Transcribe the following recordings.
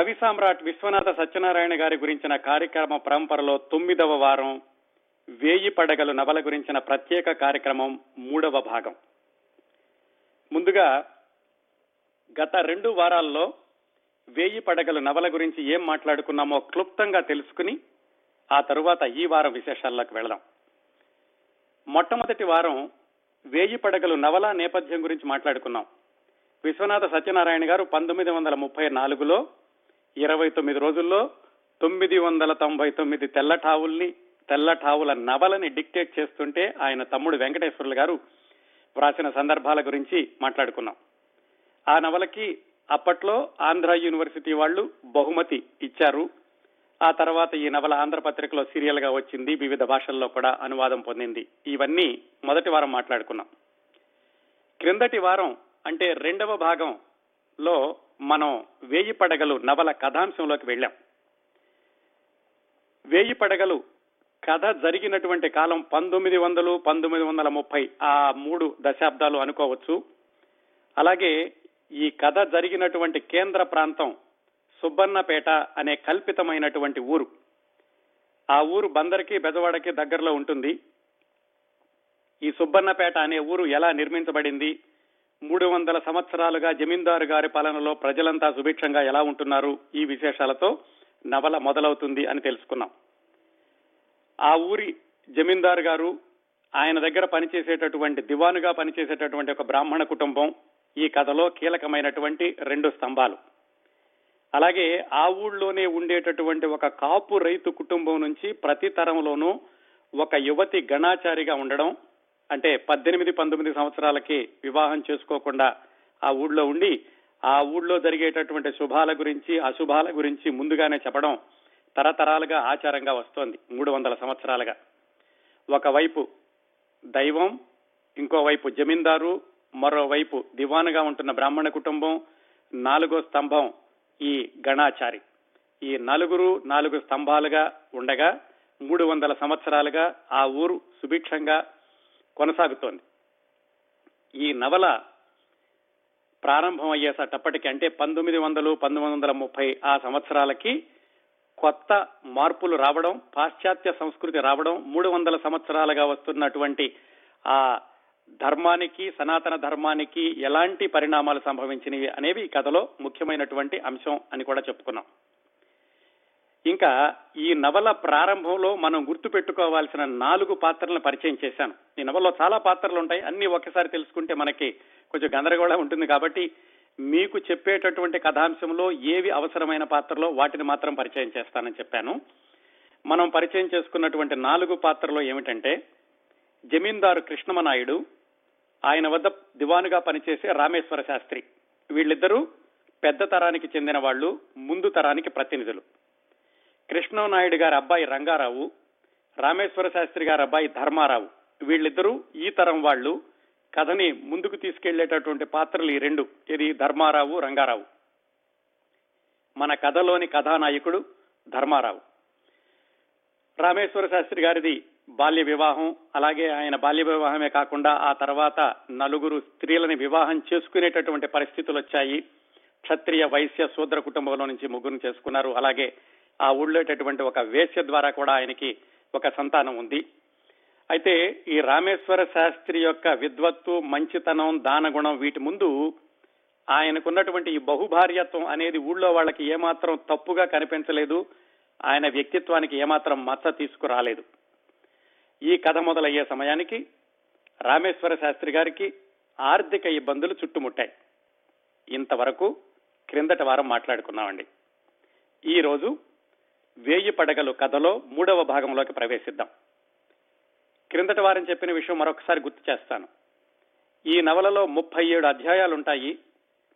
కవి సామ్రాట్ విశ్వనాథ సత్యనారాయణ గారి గురించిన కార్యక్రమ పరంపరలో తొమ్మిదవ వారం వేయి పడగలు నవల గురించిన ప్రత్యేక కార్యక్రమం మూడవ భాగం. ముందుగా గత రెండు వారాల్లో వేయి పడగలు నవల గురించి ఏం మాట్లాడుకున్నామో క్లుప్తంగా తెలుసుకుని ఆ తరువాత ఈ వారం విశేషాల్లోకి వెళదాం. మొట్టమొదటి వారం వేయి పడగలు నవల నేపథ్యం గురించి మాట్లాడుకున్నాం. విశ్వనాథ సత్యనారాయణ గారు పంతొమ్మిది వందల ముప్పై నాలుగులో ఇరవై తొమ్మిది రోజుల్లో తొమ్మిది వందల తొంభై తొమ్మిది తెల్లటావుల్ని తెల్లటావుల నవలని డిక్టేట్ చేస్తుంటే ఆయన తమ్ముడు వెంకటేశ్వర్లు గారు వ్రాసిన సందర్భాల గురించి మాట్లాడుకున్నాం. ఆ నవలకి అప్పట్లో ఆంధ్ర యూనివర్సిటీ వాళ్ళు బహుమతి ఇచ్చారు. ఆ తర్వాత ఈ నవల ఆంధ్రపత్రికలో సీరియల్గా వచ్చింది వివిధ భాషల్లో కూడా అనువాదం పొందింది. ఇవన్నీ మొదటి వారం మాట్లాడుకున్నాం. క్రిందటి వారం అంటే రెండవ భాగంలో మనం వేయి పడగలు నవల కథాంశంలోకి వెళ్ళాం. వేయి పడగలు కథ జరిగినటువంటి కాలం పంతొమ్మిది వందలు పంతొమ్మిది వందల ముప్పై ఆ మూడు దశాబ్దాలు అనుకోవచ్చు. అలాగే ఈ కథ జరిగినటువంటి కేంద్ర ప్రాంతం సుబ్బన్నపేట అనే కల్పితమైనటువంటి ఊరు. ఆ ఊరు బందరికి బెజవాడకి దగ్గరలో ఉంటుంది. ఈ సుబ్బన్నపేట అనే ఊరు ఎలా నిర్మించబడింది? మూడు వందల సంవత్సరాలుగా జమీందారు గారి పాలనలో ప్రజలంతా సుభిక్షంగా ఎలా ఉంటున్నారు? ఈ విశేషాలతో నవల మొదలవుతుంది అని తెలుసుకున్నాం. ఆ ఊరి జమీందారు గారు ఆయన దగ్గర పనిచేసేటటువంటి దివానుగా పనిచేసేటటువంటి ఒక బ్రాహ్మణ కుటుంబం. ఈ కథలో కీలకమైనటువంటి రెండు స్తంభాలు. అలాగే ఆ ఊళ్ళోనే ఉండేటటువంటి ఒక కాపు రైతు కుటుంబం నుంచి ప్రతి తరంలోనూ ఒక యువతి గణాచారిగా ఉండడం అంటే పద్దెనిమిది పంతొమ్మిది సంవత్సరాలకి వివాహం చేసుకోకుండా ఆ ఊళ్ళో ఉండి ఆ ఊళ్ళో జరిగేటటువంటి శుభాల గురించి అశుభాల గురించి ముందుగానే చెప్పడం తరతరాలుగా ఆచారంగా వస్తోంది మూడు వందల సంవత్సరాలుగా. ఒకవైపు దైవం ఇంకోవైపు జమీందారు మరోవైపు దివానుగా ఉంటున్న బ్రాహ్మణ కుటుంబం నాలుగో స్తంభం ఈ గణాచారి. ఈ నలుగురు నాలుగు స్తంభాలుగా ఉండగా మూడు వందల సంవత్సరాలుగా ఆ ఊరు సుభిక్షంగా కొనసాగుతోంది. ఈ నవల ప్రారంభం అయ్యేసటప్పటికి అంటే పంతొమ్మిది వందలు పంతొమ్మిది వందల ముప్పై ఆ సంవత్సరాలకి కొత్త మార్పులు రావడం పాశ్చాత్య సంస్కృతి రావడం మూడు వందల సంవత్సరాలుగా వస్తున్నటువంటి ఆ ధర్మానికి సనాతన ధర్మానికి ఎలాంటి పరిణామాలు సంభవించినవి అనేవి ఈ కథలో ముఖ్యమైనటువంటి అంశం అని కూడా చెప్పుకున్నాం. ఇంకా ఈ నవల ప్రారంభంలో మనం గుర్తుపెట్టుకోవాల్సిన నాలుగు పాత్రలను పరిచయం చేశాను. ఈ నవలలో చాలా పాత్రలు ఉంటాయి అన్ని ఒక్కసారి తెలుసుకుంటే మనకి కొంచెం గందరగోళం ఉంటుంది కాబట్టి మీకు చెప్పేటటువంటి కథాంశంలో ఏవి అవసరమైన పాత్రలో వాటిని మాత్రం పరిచయం చేస్తానని చెప్పాను. మనం పరిచయం చేసుకున్నటువంటి నాలుగు పాత్రలో ఏమిటంటే జమీందారు కృష్ణమనాయుడు ఆయన వద్ద దివానుగా పనిచేసే రామేశ్వర శాస్త్రి. వీళ్ళిద్దరూ పెద్ద తరానికి చెందిన వాళ్ళు ముందు తరానికి ప్రతినిధులు. కృష్ణనాయుడు గారి అబ్బాయి రంగారావు రామేశ్వర శాస్త్రి గారి అబ్బాయి ధర్మారావు. వీళ్ళిద్దరూ ఈ తరం వాళ్ళు. కథని ముందుకు తీసుకెళ్ళేటటువంటి పాత్రలు ఈ రెండు. ఇది ధర్మారావు రంగారావు. మన కథలోని కథానాయకుడు ధర్మారావు. రామేశ్వర శాస్త్రి గారిది బాల్య వివాహం. అలాగే ఆయన బాల్య వివాహమే కాకుండా ఆ తర్వాత నలుగురు స్త్రీలని వివాహం చేసుకునేటటువంటి పరిస్థితులు వచ్చాయి. క్షత్రియ వైశ్య శూద్ర కుటుంబంలో నుంచి ముగ్గురు చేసుకున్నారు. అలాగే ఆ ఊళ్ళోటటువంటి ఒక వేశ్య ద్వారా కూడా ఆయనకి ఒక సంతానం ఉంది. అయితే ఈ రామేశ్వర శాస్త్రి యొక్క విద్వత్తు మంచితనం దానగుణం వీటి ముందు ఆయనకున్నటువంటి ఈ బహుభార్యత్వం అనేది ఊళ్ళో వాళ్ళకి ఏమాత్రం తప్పుగా కనిపించలేదు. ఆయన వ్యక్తిత్వానికి ఏమాత్రం మచ్చ తీసుకురాలేదు. ఈ కథ మొదలయ్యే సమయానికి రామేశ్వర శాస్త్రి గారికి ఆర్థిక ఇబ్బందులు చుట్టుముట్టాయి. ఇంతవరకు క్రిందటి వారం మాట్లాడుకున్నామండి. ఈరోజు వేయి పడగలు కథలో మూడవ భాగంలోకి ప్రవేశిద్దాం. క్రిందటి వారం చెప్పిన విషయం మరొకసారి గుర్తు చేస్తాను. ఈ నవలలో ముప్పై ఏడు అధ్యాయాలు ఉంటాయి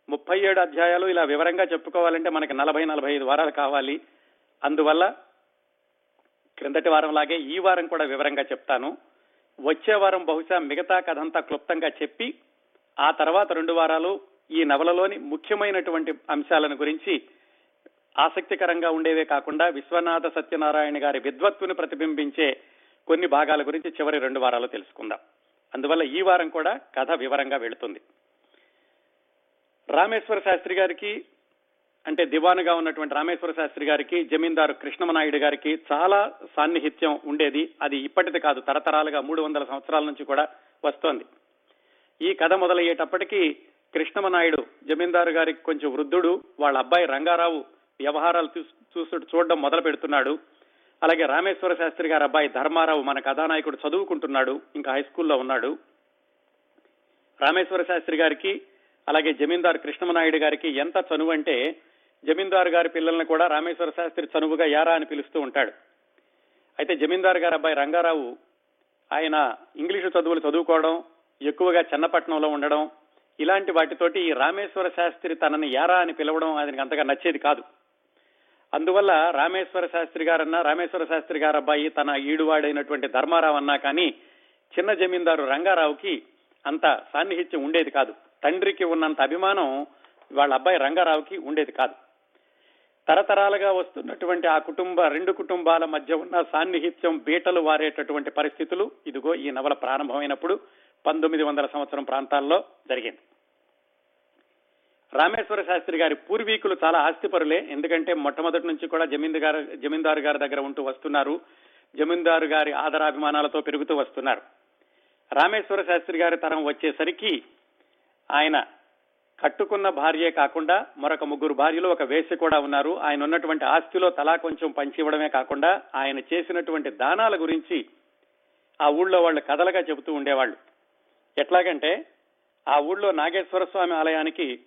ముప్పై ఏడు అధ్యాయాలు ఇలా వివరంగా చెప్పుకోవాలంటే మనకి నలభై నలభై ఐదు వారాలు కావాలి. అందువల్ల క్రిందటి వారం లాగే ఈ వారం కూడా వివరంగా చెప్తాను. వచ్చే వారం బహుశా మిగతా కథంతా క్లుప్తంగా చెప్పి ఆ తర్వాత రెండు వారాలు ఈ నవలలోని ముఖ్యమైనటువంటి అంశాలను గురించి ఆసక్తికరంగా ఉండేవే కాకుండా విశ్వనాథ సత్యనారాయణ గారి విద్వత్తును ప్రతిబింబించే కొన్ని భాగాల గురించి చివరి రెండు వారాలు తెలుసుకుందాం. అందువల్ల ఈ వారం కూడా కథ వివరంగా వెళుతుంది. రామేశ్వర శాస్త్రి గారికి అంటే దివానుగా ఉన్నటువంటి రామేశ్వర శాస్త్రి గారికి జమీందారు కృష్ణమనాయుడు గారికి చాలా సాన్నిహిత్యం ఉండేది. అది ఇప్పటిది కాదు తరతరాలుగా మూడు వందల సంవత్సరాల నుంచి కూడా వస్తోంది. ఈ కథ మొదలయ్యేటప్పటికీ కృష్ణమనాయుడు జమీందారు గారికి కొంచెం వృద్ధుడు వాళ్ళ అబ్బాయి రంగారావు వ్యవహారాలు చూసు చూడడం మొదలు పెడుతున్నాడు. అలాగే రామేశ్వర శాస్త్రి గారి అబ్బాయి ధర్మారావు మన కథానాయకుడు చదువుకుంటున్నాడు ఇంకా హై స్కూల్లో ఉన్నాడు. రామేశ్వర శాస్త్రి గారికి అలాగే జమీందారు కృష్ణమనాయుడు గారికి ఎంత చనువు అంటే జమీందారు గారి పిల్లల్ని కూడా రామేశ్వర శాస్త్రి చనువుగా యారా అని పిలుస్తూ ఉంటాడు. అయితే జమీందారు గారి అబ్బాయి రంగారావు ఆయన ఇంగ్లీషు చదువులు చదువుకోవడం ఎక్కువగా చెన్నపట్నంలో ఉండడం ఇలాంటి వాటితోటి ఈ రామేశ్వర శాస్త్రి తనని యారా అని పిలవడం ఆయనకి అంతగా నచ్చేది కాదు. అందువల్ల రామేశ్వర శాస్త్రి గారన్నా రామేశ్వర శాస్త్రి గారు అబ్బాయి తన ఈడువాడైనటువంటి ధర్మారావు అన్నా కానీ చిన్న జమీందారు రంగారావుకి అంత సాన్నిహిత్యం ఉండేది కాదు. తండ్రికి ఉన్నంత అభిమానం వాళ్ళ అబ్బాయి రంగారావుకి ఉండేది కాదు. తరతరాలుగా వస్తున్నటువంటి ఆ కుటుంబ రెండు కుటుంబాల మధ్య ఉన్న సాన్నిహిత్యం బీటలు వారేటటువంటి పరిస్థితులు ఇదిగో ఈ నవల ప్రారంభమైనప్పుడు పంతొమ్మిది వందల సంవత్సరం ప్రాంతాల్లో జరిగింది. రామేశ్వర శాస్త్రి గారి పూర్వీకులు చాలా ఆస్తిపరులే. ఎందుకంటే మొట్టమొదటి నుంచి కూడా జమీందారు జమీందారు గారి దగ్గర ఉంటూ వస్తున్నారు. జమీందారు గారి ఆదరాభిమానాలతో పెరుగుతూ వస్తున్నారు. రామేశ్వర శాస్త్రి గారి తరం వచ్చేసరికి ఆయన కట్టుకున్న భార్యే కాకుండా మరొక ముగ్గురు భార్యలు ఒక వేసి కూడా ఉన్నారు. ఆయన ఉన్నటువంటి ఆస్తిలో తలా కొంచెం పంచివ్వడమే కాకుండా ఆయన చేసినటువంటి దానాల గురించి ఆ ఊళ్ళో వాళ్ళు కథలుగా చెబుతూ ఉండేవాళ్ళు. ఎట్లాగంటే ఆ ఊళ్ళో నాగేశ్వర స్వామి ఆలయానికి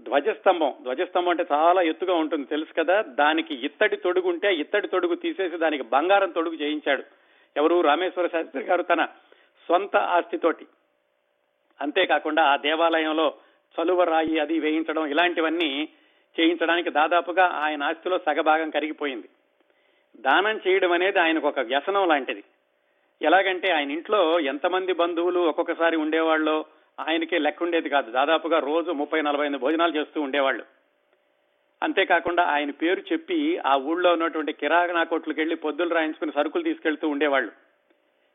ధ్వజస్తంభం ధ్వజస్తంభం అంటే చాలా ఎత్తుగా ఉంటుంది తెలుసు కదా? దానికి ఇత్తడి తొడుగు ఉంటే ఇత్తడి తొడుగు తీసేసి దానికి బంగారం తొడుగు చేయించాడు. ఎవరు? రామేశ్వర శాస్త్రి గారు తన సొంత ఆస్తితోటి. అంతేకాకుండా ఆ దేవాలయంలో చలువ రాయి అది వేయించడం ఇలాంటివన్నీ చేయించడానికి దాదాపుగా ఆయన ఆస్తిలో సగభాగం కరిగిపోయింది. దానం చేయడం అనేది ఆయనకు ఒక వ్యసనం లాంటిది. ఎలాగంటే ఆయన ఇంట్లో ఎంతమంది బంధువులు ఒక్కొక్కసారి ఉండేవాళ్ళు ఆయనకే లెక్క ఉండేది కాదు. దాదాపుగా రోజు ముప్పై నలభై ఐదు భోజనాలు చేస్తూ ఉండేవాళ్ళు. అంతేకాకుండా ఆయన పేరు చెప్పి ఆ ఊళ్ళో ఉన్నటువంటి కిరాణా కొట్లకు వెళ్ళి పొద్దులు రాయించుకుని సరుకులు తీసుకెళ్తూ ఉండేవాళ్ళు.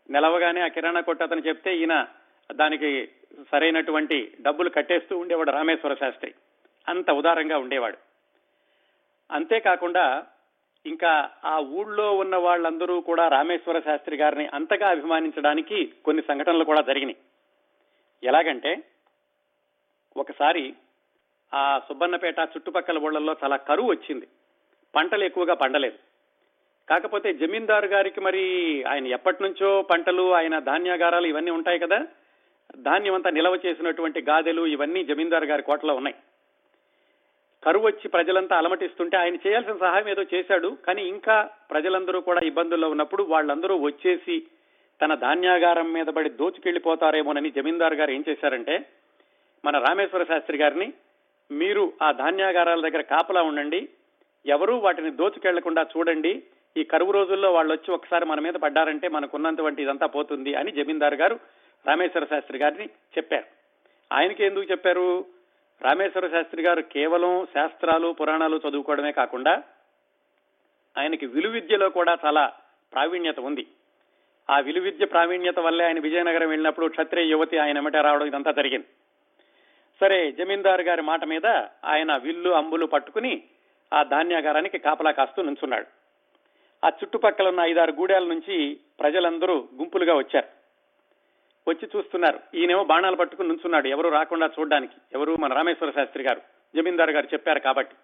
నిలవగానే ఆ కిరాణా కొట్టు అతను చెప్తే ఈయన దానికి సరైనటువంటి డబ్బులు కట్టేస్తూ ఉండేవాడు రామేశ్వర శాస్త్రి. అంత ఉదారంగా ఉండేవాడు. అంతేకాకుండా ఇంకా ఆ ఊళ్ళో ఉన్న వాళ్ళందరూ కూడా రామేశ్వర శాస్త్రి గారిని అంతగా అభిమానించడానికి కొన్ని సంఘటనలు కూడా జరిగినాయి. ఎలాగంటే ఒకసారి ఆ సుబ్బన్నపేట చుట్టుపక్కల ఊళ్ళల్లో చాలా కరువు వచ్చింది. పంటలు ఎక్కువగా పండలేదు. కాకపోతే జమీందారు గారికి మరి ఆయన ఎప్పటి నుంచో పంటలు ఆయన ధాన్యాగారాలు ఇవన్నీ ఉంటాయి కదా ధాన్యం అంతా నిల్వ చేసినటువంటి గాదెలు ఇవన్నీ జమీందారు గారి కోటలో ఉన్నాయి. కరువు వచ్చి ప్రజలంతా అలమటిస్తుంటే ఆయన చేయాల్సిన సహాయం ఏదో చేశాడు. కానీ ఇంకా ప్రజలందరూ కూడా ఇబ్బందుల్లో ఉన్నప్పుడు వాళ్ళందరూ వచ్చేసి తన ధాన్యాగారం మీద పడి దోచుకెళ్ళిపోతారేమోనని జమీందారు గారు ఏం చేశారంటే మన రామేశ్వర శాస్త్రి గారిని మీరు ఆ ధాన్యాగారాల దగ్గర కాపలా ఉండండి ఎవరూ వాటిని దోచుకెళ్ళకుండా చూడండి ఈ కరువు రోజుల్లో వాళ్ళు వచ్చి ఒకసారి మన మీద పడ్డారంటే మనకున్నంతవంటి ఇదంతా పోతుంది అని జమీందారు గారు రామేశ్వర శాస్త్రి గారిని చెప్పారు. ఆయనకి ఎందుకు చెప్పారు? రామేశ్వర శాస్త్రి గారు కేవలం శాస్త్రాలు పురాణాలు చదువుకోవడమే కాకుండా ఆయనకి విలువిద్యలో కూడా చాలా ప్రావీణ్యత ఉంది. ఆ విలువిద్య ప్రావీణ్యత వల్లే ఆయన విజయనగరం వెళ్ళినప్పుడు క్షత్రియ యువతి ఆయన ఎమట రావడం ఇదంతా జరిగింది. సరే జమీందారు గారి మాట మీద ఆయన విల్లు అంబులు పట్టుకుని ఆ ధాన్యాగారానికి కాపలా కాస్తూ నుంచున్నాడు. ఆ చుట్టుపక్కల ఉన్న ఐదారు గూడెల నుంచి ప్రజలందరూ గుంపులుగా వచ్చారు. వచ్చి చూస్తున్నారు. ఈయనేమో బాణాలు పట్టుకుని నుంచున్నాడు. ఎవరు రాకుండా చూడడానికి. ఎవరు మన రామేశ్వర శాస్త్రి గారు జమీందారు గారు చెప్పారు కాబట్టి.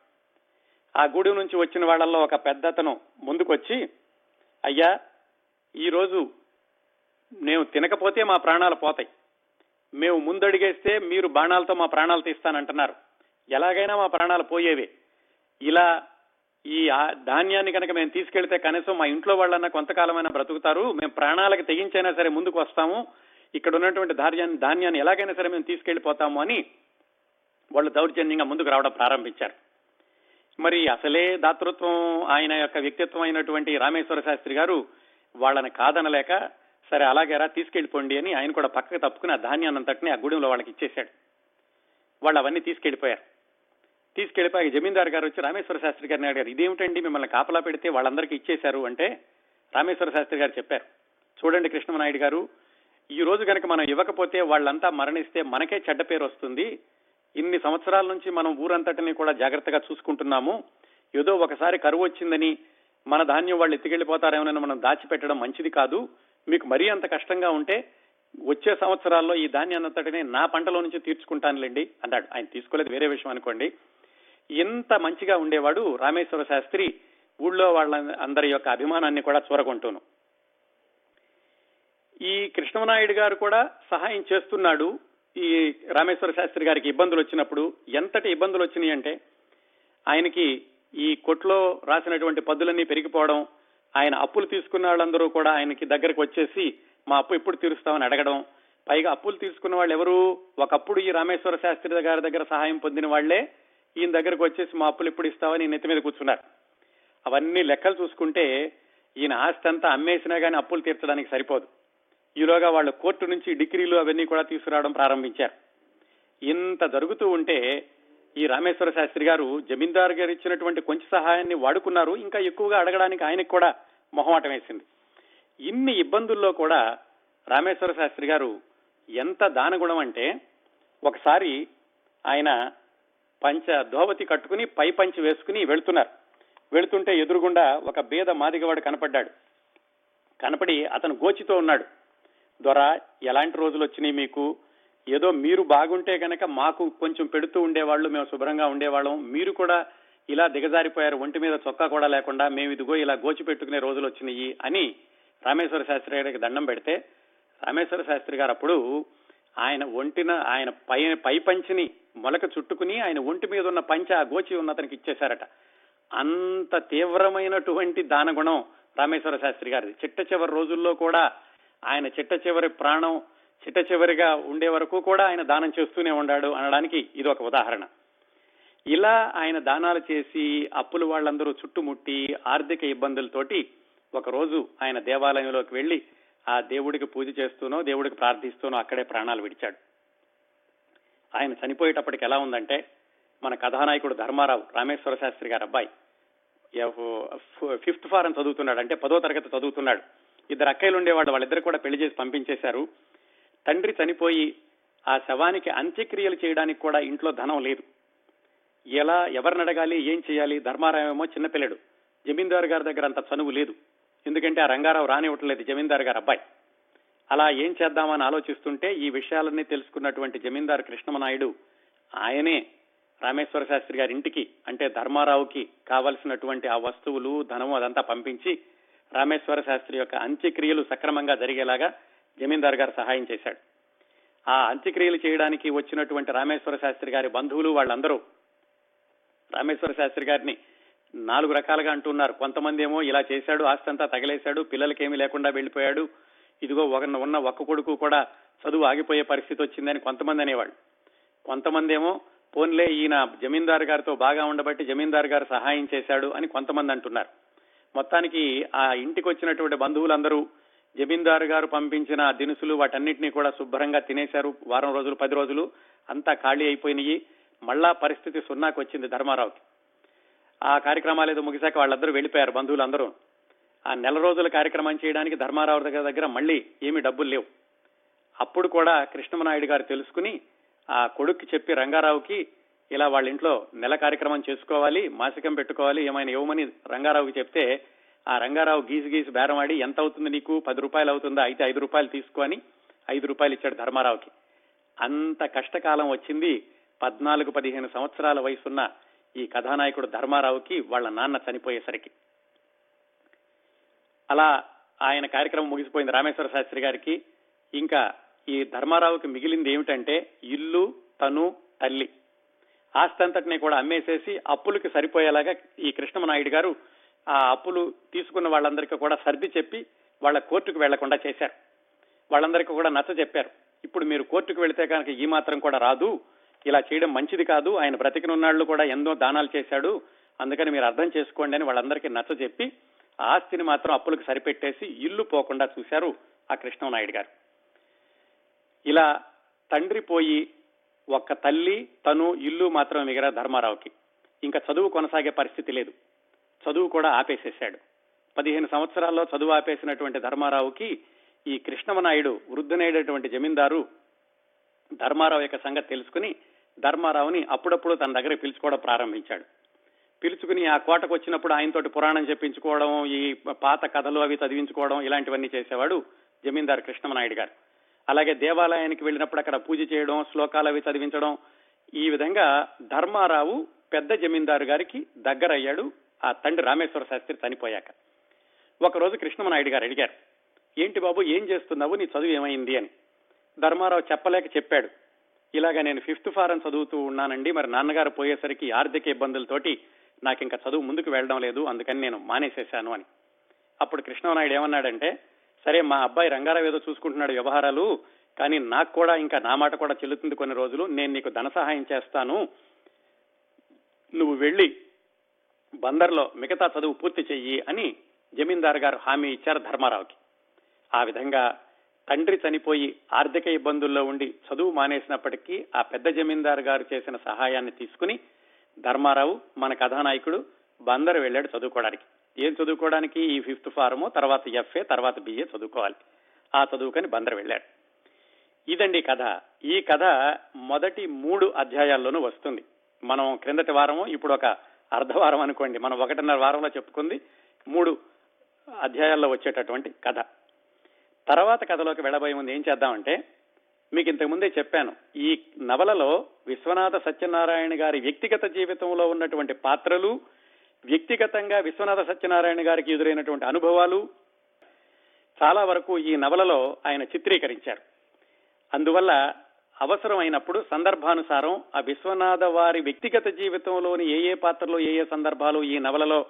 ఆ గుడి నుంచి వచ్చిన వాళ్ళల్లో ఒక పెద్దతను ముందుకొచ్చి అయ్యా ఈరోజు మేము తినకపోతే మా ప్రాణాలు పోతాయి. మేము ముందడిగేస్తే మీరు బాణాలతో మా ప్రాణాలు తీస్తానంటున్నారు. ఎలాగైనా మా ప్రాణాలు పోయేవే. ఇలా ఈ ధాన్యాన్ని కనుక మేము తీసుకెళ్తే కనీసం మా ఇంట్లో వాళ్ళన్నా కొంతకాలమైనా బ్రతుకుతారు. మేము ప్రాణాలకు తెగించైనా సరే ముందుకు వస్తాము. ఇక్కడ ఉన్నటువంటి ధాన్యాన్ని ధాన్యాన్ని ఎలాగైనా సరే మేము తీసుకెళ్ళిపోతాము అని వాళ్ళు దౌర్జన్యంగా ముందుకు రావడం ప్రారంభించారు. మరి అసలే దాతృత్వం ఆయన యొక్క వ్యక్తిత్వం అయినటువంటి రామేశ్వర శాస్త్రి గారు వాళ్ళని కాదనలేక సరే అలాగేరా తీసుకెళ్ళిపోండి అని ఆయన కూడా పక్కకు తప్పుకుని ఆ ధాన్యాన్నంతటిని ఆ గుడిలో వాళ్ళకి ఇచ్చేశాడు. వాళ్ళు అవన్నీ తీసుకెళ్ళిపోయారు తీసుకెళ్ళిపోయి జమీందారు గారు వచ్చి రామేశ్వర శాస్త్రి గారిని అడిగారు ఇదేమిటండి మిమ్మల్ని కాపలా పెడితే వాళ్ళందరికీ ఇచ్చేశారు? అంటే రామేశ్వర శాస్త్రి గారు చెప్పారు చూడండి కృష్ణమనాయుడు గారు ఈ రోజు కనుక మనం ఇవ్వకపోతే వాళ్ళంతా మరణిస్తే మనకే చెడ్డ పేరు వస్తుంది. ఇన్ని సంవత్సరాల నుంచి మనం ఊరంతటిని కూడా జాగ్రత్తగా చూసుకుంటున్నాము. ఏదో ఒకసారి కరువు వచ్చిందని మన ధాన్యం వాళ్ళు ఎత్తుకెళ్ళిపోతారేమోనని మనం దాచిపెట్టడం మంచిది కాదు. మీకు మరీ అంత కష్టంగా ఉంటే వచ్చే సంవత్సరాల్లో ఈ ధాన్యాన్నంతటిని నా పంటలో నుంచి తీర్చుకుంటానులేండి అన్నాడు. ఆయన తీసుకోలేదు వేరే విషయం అనుకోండి. ఎంత మంచిగా ఉండేవాడు రామేశ్వర శాస్త్రి ఊళ్ళో వాళ్ళ అందరి యొక్క అభిమానాన్ని కూడా చూరగొంటూను. ఈ కృష్ణమనాయుడు గారు కూడా సహాయం చేస్తున్నాడు. ఈ రామేశ్వర శాస్త్రి గారికి ఇబ్బందులు వచ్చినప్పుడు ఎంతటి ఇబ్బందులు వచ్చినాయి అంటే ఆయనకి ఈ కొట్లో రాసినటువంటి పద్దులన్నీ పెరిగిపోవడం ఆయన అప్పులు తీసుకున్న వాళ్ళందరూ కూడా ఆయనకి దగ్గరకు వచ్చేసి మా అప్పు ఎప్పుడు తీరుస్తామని అడగడం పైగా అప్పులు తీసుకున్న వాళ్ళు ఎవరు? ఒకప్పుడు ఈ రామేశ్వర శాస్త్రి గారి దగ్గర సహాయం పొందిన వాళ్ళే ఈయన దగ్గరకు వచ్చేసి మా అప్పులు ఎప్పుడు ఇస్తామని నెత్తి మీద కూర్చున్నారు. అవన్నీ లెక్కలు చూసుకుంటే ఈయన ఆస్తి అంతా అమ్మేసినా కానీ అప్పులు తీర్చడానికి సరిపోదు. ఈలోగా వాళ్ళు కోర్టు నుంచి డిగ్రీలు అవన్నీ కూడా తీసుకురావడం ప్రారంభించారు. ఇంత జరుగుతూ ఉంటే ఈ రామేశ్వర శాస్త్రి గారు జమీందారు గారు ఇచ్చినటువంటి కొంచెం సహాయాన్ని వాడుకున్నారు. ఇంకా ఎక్కువగా అడగడానికి ఆయనకు కూడా మొహమాటం వేసింది. ఇన్ని ఇబ్బందుల్లో కూడా రామేశ్వర శాస్త్రి గారు ఎంత దానగుణం అంటే ఒకసారి ఆయన పంచ ధోవతి కట్టుకుని పై పంచి వేసుకుని వెళుతున్నారు. వెళుతుంటే ఎదురుగుండా ఒక బీద మాదిగవాడు కనపడ్డాడు. కనపడి అతను గోచితో ఉన్నాడు. దొర ఎలాంటి రోజులు వచ్చినాయి మీకు? ఏదో మీరు బాగుంటే గనక మాకు కొంచెం పెడుతూ ఉండేవాళ్ళు మేము శుభ్రంగా ఉండేవాళ్ళం. మీరు కూడా ఇలా దిగజారిపోయారు ఒంటి మీద చొక్కా కూడా లేకుండా మేము ఇదిగో ఇలా గోచి పెట్టుకునే రోజులు వచ్చినాయి అని రామేశ్వర శాస్త్రి గారికి దండం పెడితే రామేశ్వర శాస్త్రి గారు అప్పుడు ఆయన ఒంటిన ఆయన పై పై పంచిని మొలక చుట్టుకుని ఆయన ఒంటి మీద ఉన్న పంచ ఆ గోచి ఉన్న అతనికి ఇచ్చేశారట. అంత తీవ్రమైనటువంటి దానగుణం రామేశ్వర శాస్త్రి గారిది. చిట్ట చివరి రోజుల్లో కూడా ఆయన చిట్ట చివరి ప్రాణం చిట్ట చివరిగా ఉండే వరకు కూడా ఆయన దానం చేస్తూనే ఉన్నాడు అనడానికి ఇది ఒక ఉదాహరణ. ఇలా ఆయన దానాలు చేసి అప్పులు వాళ్ళందరూ చుట్టుముట్టి ఆర్థిక ఇబ్బందులతోటి ఒకరోజు ఆయన దేవాలయంలోకి వెళ్ళి ఆ దేవుడికి పూజ చేస్తూనో దేవుడికి ప్రార్థిస్తూనో అక్కడే ప్రాణాలు విడిచాడు. ఆయన చనిపోయేటప్పటికి ఎలా ఉందంటే మన కథానాయకుడు ధర్మారావు రామేశ్వర శాస్త్రి గారు అబ్బాయి ఫిఫ్త్ ఫారం చదువుతున్నాడు అంటే పదో తరగతి చదువుతున్నాడు. ఇద్దరు అక్కయ్యలు ఉండేవాడు వాళ్ళిద్దరు కూడా పెళ్ళి చేసి పంపించేశారు. తండ్రి చనిపోయి ఆ శవానికి అంత్యక్రియలు చేయడానికి కూడా ఇంట్లో ధనం లేదు. ఎలా ఎవరిని అడగాలి ఏం చేయాలి ధర్మారావేమో చిన్నపిల్లడు జమీందారు గారి దగ్గర అంత చనువు లేదు. ఎందుకంటే ఆ రంగారావు రానివ్వట్లేదు జమీందారు గారు అబ్బాయి. అలా ఏం చేద్దామని ఆలోచిస్తుంటే ఈ విషయాలన్నీ తెలుసుకున్నటువంటి జమీందారు కృష్ణమనాయుడు ఆయనే రామేశ్వర శాస్త్రి గారి ఇంటికి అంటే ధర్మారావుకి కావలసినటువంటి ఆ వస్తువులు ధనము అదంతా పంపించి రామేశ్వర శాస్త్రి యొక్క అంత్యక్రియలు సక్రమంగా జరిగేలాగా జమీందార్ గారు సహాయం చేశాడు. ఆ అంత్యక్రియలు చేయడానికి వచ్చినటువంటి రామేశ్వర శాస్త్రి గారి బంధువులు వాళ్ళందరూ రామేశ్వర శాస్త్రి గారిని నాలుగు రకాలుగా అంటున్నారు. కొంతమంది ఏమో ఇలా చేశాడు ఆస్తంతా తగలేశాడు పిల్లలకేమీ లేకుండా వెళ్ళిపోయాడు. ఇదిగో ఒక ఉన్న ఒక్క కొడుకు కూడా చదువు ఆగిపోయే పరిస్థితి వచ్చిందని కొంతమంది అనేవాళ్ళు. కొంతమంది ఏమో పోన్లే ఈయన జమీందారు గారితో బాగా ఉండబట్టి జమీందారు గారు సహాయం చేశాడు అని కొంతమంది అంటున్నారు. మొత్తానికి ఆ ఇంటికి వచ్చినటువంటి బంధువులందరూ జమీందారు గారు పంపించిన దినుసులు వాటన్నిటినీ కూడా శుభ్రంగా తినేశారు. వారం రోజులు పది రోజులు అంతా ఖాళీ అయిపోయినాయి. మళ్ళా పరిస్థితి సున్నాకు వచ్చింది ధర్మారావుకి. ఆ కార్యక్రమాలు ఏదో ముగిశాక వాళ్ళందరూ వెళ్ళిపోయారు బంధువులందరూ. ఆ నెల రోజుల కార్యక్రమం చేయడానికి ధర్మారావు దగ్గర దగ్గర మళ్ళీ ఏమీ డబ్బులు లేవు. అప్పుడు కూడా కృష్ణమనాయుడు గారు తెలుసుకుని ఆ కొడుక్కి చెప్పి రంగారావుకి ఇలా వాళ్ళ ఇంట్లో నెల కార్యక్రమం చేసుకోవాలి మాసికం పెట్టుకోవాలి ఏమైనా ఇవ్వమని రంగారావుకి చెప్తే ఆ రంగారావు గీసి గీసి బేరమాడి ఎంత అవుతుంది నీకు? పది రూపాయలు అవుతుందా? అయితే ఐదు రూపాయలు తీసుకొని ఐదు రూపాయలు ఇచ్చాడు ధర్మారావుకి. అంత కష్టకాలం వచ్చింది పద్నాలుగు పదిహేను సంవత్సరాల వయసున్న ఈ కథానాయకుడు ధర్మారావుకి వాళ్ళ నాన్న చనిపోయేసరికి. అలా ఆయన కార్యక్రమం ముగిసిపోయింది రామేశ్వర శాస్త్రి గారికి. ఇంకా ఈ ధర్మారావుకి మిగిలింది ఏమిటంటే ఇల్లు తను తల్లి. ఆస్తంతటిని కూడా అమ్మేసేసి అప్పులకి సరిపోయేలాగా ఈ కృష్ణమనాయుడు గారు ఆ అప్పులు తీసుకున్న వాళ్ళందరికీ కూడా సర్ది చెప్పి వాళ్ళ కోర్టుకు వెళ్ళకుండా చేశారు. వాళ్ళందరికీ కూడా నచ్చ చెప్పారు. ఇప్పుడు మీరు కోర్టుకు వెళితే కనుక ఈ మాత్రం కూడా రాదు. ఇలా చేయడం మంచిది కాదు. ఆయన బ్రతికినున్నాళ్ళు కూడా ఎన్నో దానాలు చేశాడు. అందుకని మీరు అర్థం చేసుకోండి అని వాళ్ళందరికీ నచ్చ చెప్పి ఆస్తిని మాత్రం అప్పులకు సరిపెట్టేసి ఇల్లు పోకుండా చూశారు ఆ కృష్ణనాయుడు గారు. ఇలా తండ్రి పోయి ఒక్క తల్లి తను ఇల్లు మాత్రం మిగరా ధర్మారావుకి. ఇంకా చదువు కొనసాగే పరిస్థితి లేదు. చదువు కూడా ఆపేసేశాడు. పదిహేను సంవత్సరాల్లో చదువు ఆపేసినటువంటి ధర్మారావుకి ఈ కృష్ణమనాయుడు వృద్ధునైనటువంటి జమీందారు ధర్మారావు యొక్క సంగతి తెలుసుకుని ధర్మారావుని అప్పుడప్పుడు తన దగ్గర పిలుచుకోవడం ప్రారంభించాడు. పిలుచుకుని ఆ కోటకు వచ్చినప్పుడు ఆయనతోటి పురాణం చెప్పించుకోవడం ఈ పాత కథలు అవి చదివించుకోవడం ఇలాంటివన్నీ చేసేవాడు జమీందారు కృష్ణమనాయుడు గారు. అలాగే దేవాలయానికి వెళ్ళినప్పుడు అక్కడ పూజ చేయడం శ్లోకాలు అవి చదివించడం. ఈ విధంగా ధర్మారావు పెద్ద జమీందారు గారికి దగ్గరయ్యాడు. ఆ తండ్రి రామేశ్వర శాస్త్రి చనిపోయాక. ఒకరోజు కృష్ణమనాయుడు గారు అడిగారు ఏంటి బాబు ఏం చేస్తున్నావు? నీ చదువు ఏమైంది? అని. ధర్మారావు చెప్పలేక చెప్పాడు ఇలాగ నేను ఫిఫ్త్ ఫారం చదువుతూ ఉన్నానండి. మరి నాన్నగారు పోయేసరికి ఆర్థిక ఇబ్బందులతోటి నాకు ఇంకా చదువు ముందుకు వెళ్ళడం లేదు. అందుకని నేను మానేసేశాను అని. అప్పుడు కృష్ణనాయుడు ఏమన్నాడంటే సరే మా అబ్బాయి రంగారావు ఏదో చూసుకుంటున్నాడు వ్యవహారాలు కానీ నాకు కూడా ఇంకా నా మాట కూడా చెల్లుతుంది కొన్ని రోజులు. నేను నీకు ధన సహాయం చేస్తాను. నువ్వు వెళ్ళి బందర్లో మిగతా చదువు పూర్తి చెయ్యి అని జమీందార్ గారు హామీ ఇచ్చారు ధర్మారావుకి. ఆ విధంగా తండ్రి చనిపోయి ఆర్థిక ఇబ్బందుల్లో ఉండి చదువు మానేసినప్పటికీ ఆ పెద్ద జమీందారు గారు చేసిన సహాయాన్ని తీసుకుని ధర్మారావు మన కథానాయకుడు బందరు వెళ్ళాడు చదువుకోవడానికి. ఏం చదువుకోవడానికి? ఈ ఫిఫ్త్ ఫారము తర్వాత ఎఫ్ఏ తర్వాత బిఏ చదువుకోవాలి. ఆ చదువుకొని బందరు వెళ్ళాడు. ఇదండి కథ. ఈ కథ మొదటి మూడు అధ్యాయాల్లోనూ వస్తుంది. మనం క్రిందటి వారము ఇప్పుడు ఒక అర్ధవారం అనుకోండి. మనం ఒకటిన్నర వారంలో చెప్పుకుంది మూడు అధ్యాయాల్లో వచ్చేటటువంటి కథ. తర్వాత కథలోకి వెళ్ళబోయే ముందు ఏం చేద్దామంటే మీకు ఇంతకు ముందే చెప్పాను. ఈ నవలలో విశ్వనాథ సత్యనారాయణ గారి వ్యక్తిగత జీవితంలో ఉన్నటువంటి పాత్రలు వ్యక్తిగతంగా విశ్వనాథ సత్యనారాయణ గారికి ఎదురైనటువంటి అనుభవాలు చాలా వరకు ఈ నవలలో ఆయన చిత్రీకరించారు. అందువల్ల అవసరమైనప్పుడు సందర్భానుసారం ఆ విశ్వనాథ వారి వ్యక్తిగత జీవితంలోని ఏ ఏ పాత్రలు ఏ ఏ సందర్భాలు ఈ నవలలో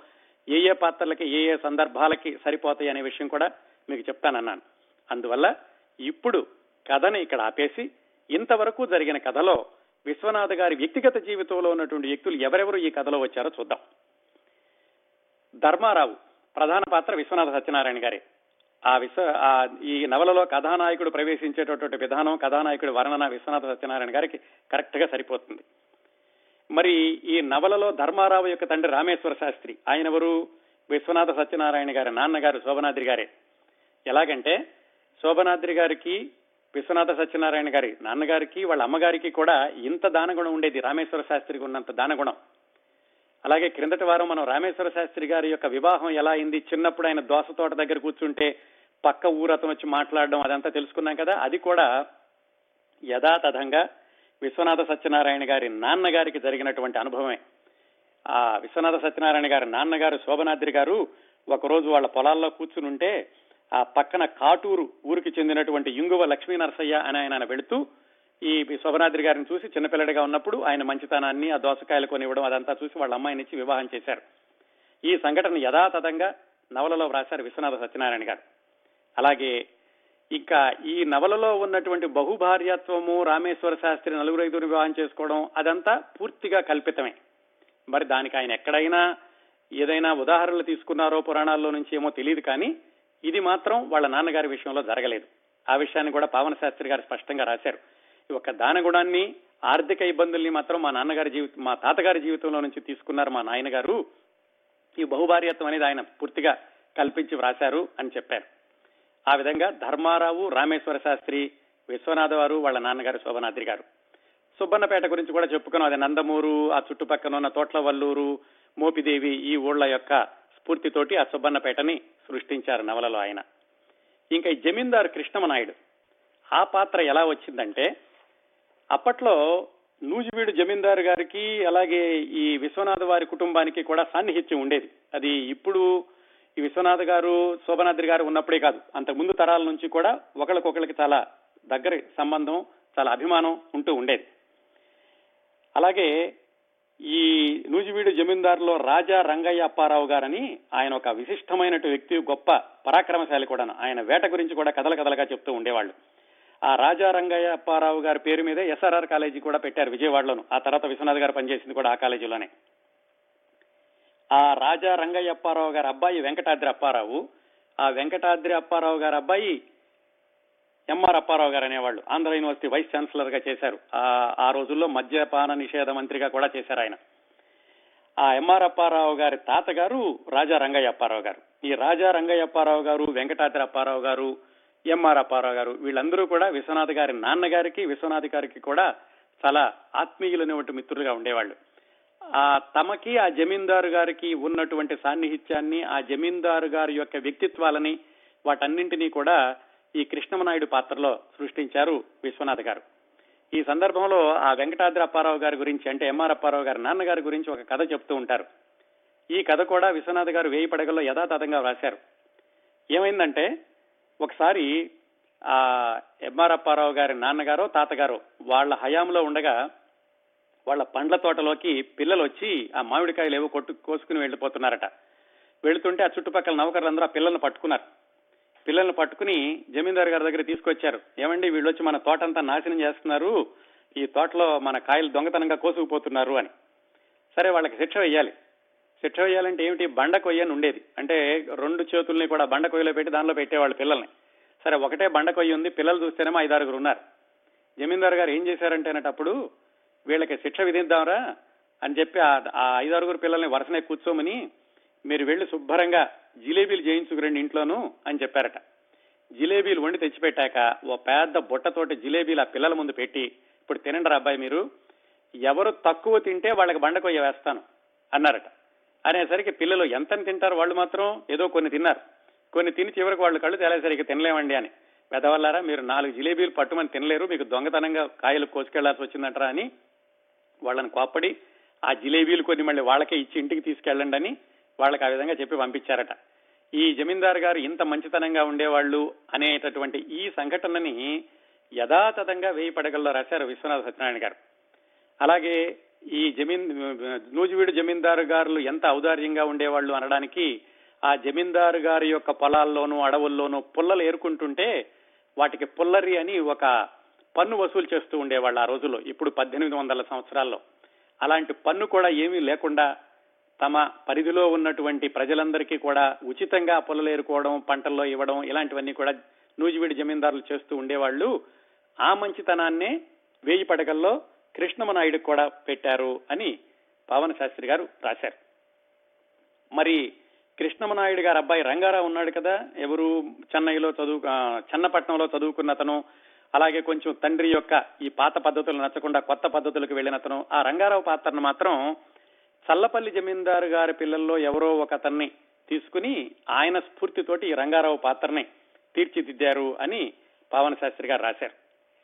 ఏ ఏ పాత్రలకి ఏ ఏ సందర్భాలకి సరిపోతాయి అనే విషయం కూడా మీకు చెప్తానన్నాను. అందువల్ల ఇప్పుడు కథని ఇక్కడ ఆపేసి ఇంతవరకు జరిగిన కథలో విశ్వనాథ గారి వ్యక్తిగత జీవితంలో ఉన్నటువంటి వ్యక్తులు ఎవరెవరు ఈ కథలో వచ్చారో చూద్దాం. ధర్మారావు ప్రధాన పాత్ర విశ్వనాథ సత్యనారాయణ గారే. ఆ విశ్వ ఆ ఈ నవలలో కథానాయకుడు ప్రవేశించేటటువంటి విధానం కథానాయకుడి వర్ణన విశ్వనాథ సత్యనారాయణ గారికి కరెక్ట్గా సరిపోతుంది. మరి ఈ నవలలో ధర్మారావు యొక్క తండ్రి రామేశ్వర శాస్త్రి ఆయన ఎవరు? విశ్వనాథ సత్యనారాయణ గారి నాన్నగారు శోభనాద్రి గారే. ఎలాగంటే శోభనాద్రి గారికి విశ్వనాథ సత్యనారాయణ గారి నాన్నగారికి వాళ్ళ అమ్మగారికి కూడా ఇంత దానగుణం ఉండేది రామేశ్వర శాస్త్రికి ఉన్నంత దానగుణం. అలాగే క్రిందటి వారం మనం రామేశ్వర శాస్త్రి గారి యొక్క వివాహం ఎలా అయింది? చిన్నప్పుడు ఆయన దోస తోట దగ్గర కూర్చుంటే పక్క ఊరు అతను వచ్చి మాట్లాడడం అదంతా తెలుసుకున్నాం కదా. అది కూడా యథాతథంగా విశ్వనాథ సత్యనారాయణ గారి నాన్నగారికి జరిగినటువంటి అనుభవమే. ఆ విశ్వనాథ సత్యనారాయణ గారి నాన్నగారు శోభనాద్రి గారు ఒకరోజు వాళ్ళ పొలాల్లో కూర్చుని ఉంటే ఆ పక్కన కాటూరు ఊరికి చెందినటువంటి ఇంగువ లక్ష్మీ నరసయ్య అని ఆయన వెళుతూ ఈ శోభనాద్రి గారిని చూసి చిన్నపిల్లడిగా ఉన్నప్పుడు ఆయన మంచితనాన్ని ఆ దోసకాయలు కొనివ్వడం అదంతా చూసి వాళ్ళ అమ్మాయిని ఇచ్చి వివాహం చేశారు. ఈ సంఘటన యథాతథంగా నవలలో వ్రాశారు విశ్వనాథ సత్యనారాయణ గారు. అలాగే ఇంకా ఈ నవలలో ఉన్నటువంటి బహుభార్యత్వము రామేశ్వర శాస్త్రి నలుగురు ఐదుగురు వివాహం చేసుకోవడం అదంతా పూర్తిగా కల్పితమే. మరి దానికి ఆయన ఎక్కడైనా ఏదైనా ఉదాహరణలు తీసుకున్నారో పురాణాల్లో నుంచి ఏమో తెలియదు కానీ ఇది మాత్రం వాళ్ళ నాన్నగారి విషయంలో జరగలేదు. ఆ విషయాన్ని కూడా పావన శాస్త్రి గారు స్పష్టంగా రాశారు. ఒక దానగుణాన్ని ఆర్థిక ఇబ్బందుల్ని మాత్రం మా నాన్నగారి జీవితం మా తాతగారి జీవితంలో నుంచి తీసుకున్నారు మా నాయనగారు. ఈ బహుభార్యత్వం అనేది ఆయన పూర్తిగా కల్పించి వ్రాశారు అని చెప్పారు. ఆ విధంగా ధర్మారావు రామేశ్వర శాస్త్రి విశ్వనాథ వారు వాళ్ళ నాన్నగారు శోభనాద్రి గారు. సుబ్బన్నపేట గురించి కూడా చెప్పుకున్నాం. అది నందమూరు ఆ చుట్టుపక్కల ఉన్న తోట్లవల్లూరు మోపిదేవి ఈ ఊళ్ళ యొక్క స్ఫూర్తితోటి ఆ సుబ్బన్నపేటని సృష్టించారు నవలలో ఆయన. ఇంకా ఈ జమీందారు కృష్ణమనాయుడు. ఆ పాత్ర ఎలా వచ్చిందంటే అప్పట్లో నూజివీడు జమీందారు గారికి అలాగే ఈ విశ్వనాథ్ వారి కుటుంబానికి కూడా సాన్నిహిత్యం ఉండేది. అది ఇప్పుడు ఈ విశ్వనాథ్ గారు శోభనాద్రి గారు ఉన్నప్పుడే కాదు. అంతకు ముందు తరాల నుంచి కూడా ఒకరికొకరికి చాలా దగ్గర సంబంధం చాలా అభిమానం ఉంటూ ఉండేది. అలాగే ఈ నూజివీడు జమీందారులో రాజా రంగయ్య అప్పారావు గారని ఆయన ఒక విశిష్టమైనటు వ్యక్తి గొప్ప పరాక్రమశాలి కూడా ఆయన వేట గురించి కూడా కథల కథలుగా చెప్తూ ఉండేవాళ్ళు. ఆ రాజా రంగయ్య అప్పారావు గారి పేరు మీదే ఎస్ఆర్ఆర్ కాలేజీ కూడా పెట్టారు విజయవాడలోను. ఆ తర్వాత విశ్వనాథ్ గారు పనిచేసింది కూడా ఆ కాలేజీలోనే. ఆ రాజా రంగయ్య అప్పారావు గారి అబ్బాయి వెంకటాద్రి అప్పారావు. ఆ వెంకటాద్రి అప్పారావు గారి అబ్బాయి ఎంఆర్ అప్పారావు గారు అనేవాళ్ళు. ఆంధ్ర యూనివర్సిటీ వైస్ ఛాన్సలర్గా చేశారు. ఆ ఆ రోజుల్లో మద్యపాన నిషేధ మంత్రిగా కూడా చేశారు ఆయన. ఆ ఎంఆర్ అప్పారావు గారి తాతగారు రాజా రంగయ్య అప్పారావు గారు. ఈ రాజా రంగయ్య అప్పారావు గారు వెంకటాద్రి అప్పారావు గారు ఎంఆర్ అప్పారావు గారు. వీళ్ళందరూ కూడా విశ్వనాథ్ గారి నాన్నగారికి విశ్వనాథ్ గారికి కూడా చాలా ఆత్మీయులనేటువంటి మిత్రులుగా ఉండేవాళ్ళు. ఆ తమకి ఆ జమీందారు గారికి ఉన్నటువంటి సాన్నిహిత్యాన్ని ఆ జమీందారు గారి యొక్క వ్యక్తిత్వాలని వాటన్నింటినీ కూడా ఈ కృష్ణమనాయుడు పాత్రలో సృష్టించారు విశ్వనాథ్ గారు. ఈ సందర్భంలో ఆ వెంకటాద్రి అప్పారావు గారి గురించి అంటే ఎంఆర్ అప్పారావు గారి నాన్నగారి గురించి ఒక కథ చెప్తూ ఉంటారు. ఈ కథ కూడా విశ్వనాథ్ గారు వేయి పడగల్లో యథాతథంగా వ్రాశారు. ఏమైందంటే ఒకసారి ఆ ఎంఆర్ అప్పారావు గారి నాన్నగారో తాతగారో వాళ్ళ హయాంలో ఉండగా వాళ్ళ పండ్ల తోటలోకి పిల్లలు వచ్చి ఆ మామిడికాయలు ఏవో కొట్టు కోసుకుని వెళ్ళిపోతున్నారట. వెళుతుంటే ఆ చుట్టుపక్కల నౌకర్లందరూ ఆ పిల్లల్ని పట్టుకున్నారు. పిల్లల్ని పట్టుకుని జమీందారు గారి దగ్గర తీసుకొచ్చారు. ఏమండి వీళ్ళు వచ్చి మన తోటంతా నాశనం చేస్తున్నారు. ఈ తోటలో మన కాయలు దొంగతనంగా కోసుకుపోతున్నారు అని. సరే వాళ్ళకి శిక్ష వేయాలి. శిక్ష వేయాలంటే ఏమిటి? బండ కొయ్య అని ఉండేది. అంటే రెండు చేతుల్ని కూడా బండ కొయ్యలో పెట్టి దానిలో పెట్టేవాళ్ళు పిల్లల్ని. సరే ఒకటే బండ కొయ్య ఉంది పిల్లలు చూస్తేనేమో ఐదారుగురు ఉన్నారు. జమీందారు గారు ఏం చేశారంటేనటప్పుడు వీళ్ళకి శిక్ష విధిద్దాంరా అని చెప్పి ఆ ఐదారుగురు పిల్లల్ని వరుసనే కూర్చోమని మీరు వెళ్ళి శుభ్రంగా జిలేబీలు చేయించుకురండి ఇంట్లోను అని చెప్పారట. జిలేబీలు వండి తెచ్చిపెట్టాక ఓ పెద్ద బుట్టతోటి జిలేబీలు ఆ పిల్లల ముందు పెట్టి ఇప్పుడు తినండి అబ్బాయి మీరు ఎవరు తక్కువ తింటే వాళ్ళకి బండకొయ్య వేస్తాను అన్నారట. అనేసరికి పిల్లలు ఎంత తింటారు వాళ్ళు మాత్రం ఏదో కొన్ని తిన్నారు. కొన్ని తిని చివరికి వాళ్ళు కళ్ళు తేలేసరికి తినలేమండి అని. పెదవల్లారా మీరు నాలుగు జిలేబీలు పట్టుమని తినలేరు మీకు దొంగతనంగా కాయలు కోసుకెళ్ళాల్సి వచ్చిందంటారా అని వాళ్ళని కోప్పడి ఆ జిలేబీలు కొన్ని మళ్ళీ వాళ్ళకే ఇచ్చి ఇంటికి తీసుకెళ్ళండి అని వాళ్ళకి ఆ విధంగా చెప్పి పంపించారట. ఈ జమీందారు గారు ఇంత మంచితనంగా ఉండేవాళ్ళు అనేటటువంటి ఈ సంఘటనని యథాతథంగా వేయి పడగల్లో రాశారు విశ్వనాథ సత్యనారాయణ గారు. అలాగే ఈ జమీన్ నూజివీడు జమీందారు గారులు ఎంత ఔదార్యంగా ఉండేవాళ్ళు అనడానికి ఆ జమీందారు గారి యొక్క పొలాల్లోనూ అడవుల్లోనూ పుల్లలు ఏరుకుంటుంటే వాటికి పుల్లరి అని ఒక పన్ను వసూలు చేస్తూ ఉండేవాళ్ళు ఆ రోజుల్లో ఇప్పుడు పద్దెనిమిది వందల సంవత్సరాల్లో. అలాంటి పన్ను కూడా ఏమీ లేకుండా తమ పరిధిలో ఉన్నటువంటి ప్రజలందరికీ కూడా ఉచితంగా పొలలు ఏరుకోవడం పంటల్లో ఇవ్వడం ఇలాంటివన్నీ కూడా నూజివీడి జమీందారులు చేస్తూ ఉండేవాళ్ళు. ఆ మంచితనాన్నే వేయి పడగల్లో కృష్ణమనాయుడు కూడా పెట్టారు అని పావన శాస్త్రి గారు రాశారు. మరి కృష్ణమనాయుడు గారు అబ్బాయి రంగారావు ఉన్నాడు కదా ఎవరు చెన్నైలో చదువు చెన్నపట్నంలో చదువుకున్న అతను అలాగే కొంచెం తండ్రి యొక్క ఈ పాత పద్ధతులు నచ్చకుండా కొత్త పద్ధతులకు వెళ్ళిన అతను ఆ రంగారావు పాత్రను మాత్రం చల్లపల్లి జమీందారు గారి పిల్లల్లో ఎవరో ఒక అతన్ని తీసుకుని ఆయన స్ఫూర్తితోటి ఈ రంగారావు పాత్రని తీర్చిదిద్దారు అని పావన శాస్త్రి గారు రాశారు.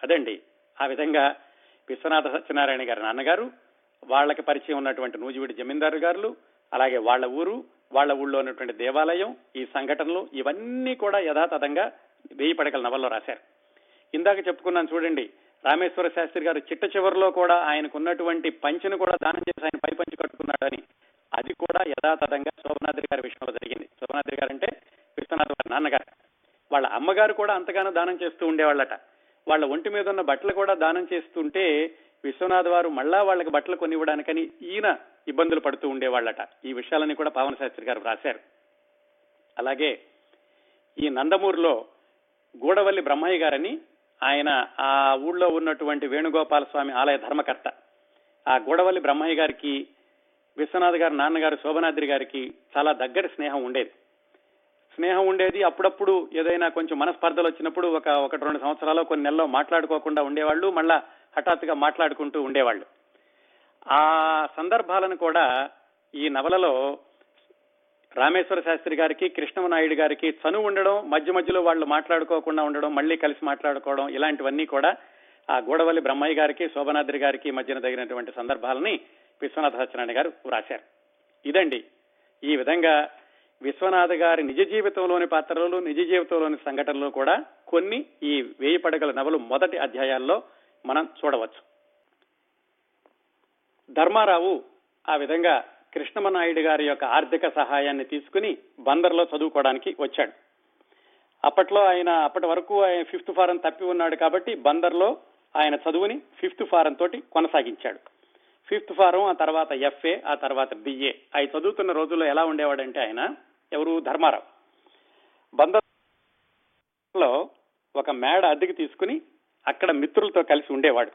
అదండి ఆ విధంగా విశ్వనాథ సత్యనారాయణ గారి నాన్నగారు వాళ్ళకి పరిచయం ఉన్నటువంటి నూజివీడి జమీందారు గారులు అలాగే వాళ్ళ ఊరు వాళ్ళ ఊళ్ళో ఉన్నటువంటి దేవాలయం ఈ సంఘటనలు ఇవన్నీ కూడా యథాతథంగా వెయ్యి పడకల నవల్లో రాశారు. ఇందాక చెప్పుకున్నాను చూడండి రామేశ్వర శాస్త్రి గారు చిట్ట చివరిలో కూడా ఆయనకున్నటువంటి పంచిని కూడా దానం చేసి ఆయన పై పంచి కట్టుకున్నాడని అది కూడా యథాతథంగా శోభనాద్రి గారి విషయంలో జరిగింది. శోభనాద్రి గారు అంటే విశ్వనాథ్ గారి నాన్నగారు. వాళ్ళ అమ్మగారు కూడా అంతగానో దానం చేస్తూ ఉండేవాళ్ళట. వాళ్ళ ఒంటి మీద ఉన్న బట్టలు కూడా దానం చేస్తుంటే విశ్వనాథ్ వారు మళ్ళా వాళ్ళకి బట్టలు కొనివ్వడానికని ఈయన ఇబ్బందులు పడుతూ ఉండేవాళ్ళట. ఈ విషయాలని కూడా పావన శాస్త్రి గారు రాశారు అలాగే ఈ నందమూరులో గూడవల్లి బ్రహ్మయ్య గారని ఆయన ఆ ఊళ్ళో ఉన్నటువంటి వేణుగోపాల స్వామి ఆలయ ధర్మకర్త. ఆ గూడవల్లి బ్రహ్మయ్య గారికి విశ్వనాథ్ గారి నాన్నగారు శోభనాద్రి గారికి చాలా దగ్గర స్నేహం ఉండేది. స్నేహం ఉండేది. అప్పుడప్పుడు ఏదైనా కొంచెం మనస్పర్ధలు వచ్చినప్పుడు ఒక ఒకటి రెండు సంవత్సరాలు కొన్ని నెలలో మాట్లాడుకోకుండా ఉండేవాళ్ళు. మళ్ళా హఠాత్తుగా మాట్లాడుకుంటూ ఉండేవాళ్ళు. ఆ సందర్భాలను కూడా ఈ నవలలో రామేశ్వర శాస్త్రి గారికి కృష్ణమనాయుడు గారికి చనువు ఉండడం మధ్య మధ్యలో వాళ్ళు మాట్లాడుకోకుండా ఉండడం మళ్ళీ కలిసి మాట్లాడుకోవడం ఇలాంటివన్నీ కూడా ఆ గోడవల్లి బ్రహ్మయ్య గారికి శోభనాద్రి గారికి మధ్యన తగినటువంటి సందర్భాలని విశ్వనాథ సత్యనారాయణ గారు రాశారు ఇదండి. ఈ విధంగా విశ్వనాథ్ గారి నిజ జీవితంలోని పాత్రలు నిజ జీవితంలోని సంఘటనలు కూడా కొన్ని ఈ వేయి పడగల నవలు మొదటి అధ్యాయాల్లో మనం చూడవచ్చు. ధర్మారావు ఆ విధంగా కృష్ణమనాయుడు గారి యొక్క ఆర్థిక సహాయాన్ని తీసుకుని బందర్లో చదువుకోవడానికి వచ్చాడు. అప్పట్లో ఆయన అప్పటి వరకు ఆయన ఫిఫ్త్ ఫారం తప్పి ఉన్నాడు కాబట్టి బందర్లో ఆయన చదువుని ఫిఫ్త్ ఫారం తోటి కొనసాగించాడు. ఫిఫ్త్ ఫారం ఆ తర్వాత ఎఫ్ఏ ఆ తర్వాత బిఏ. అవి చదువుతున్న రోజుల్లో ఎలా ఉండేవాడంటే ఆయన ఎవరు? ధర్మారావు. బంధంలో ఒక మేడ అద్దెకి తీసుకుని అక్కడ మిత్రులతో కలిసి ఉండేవాడు.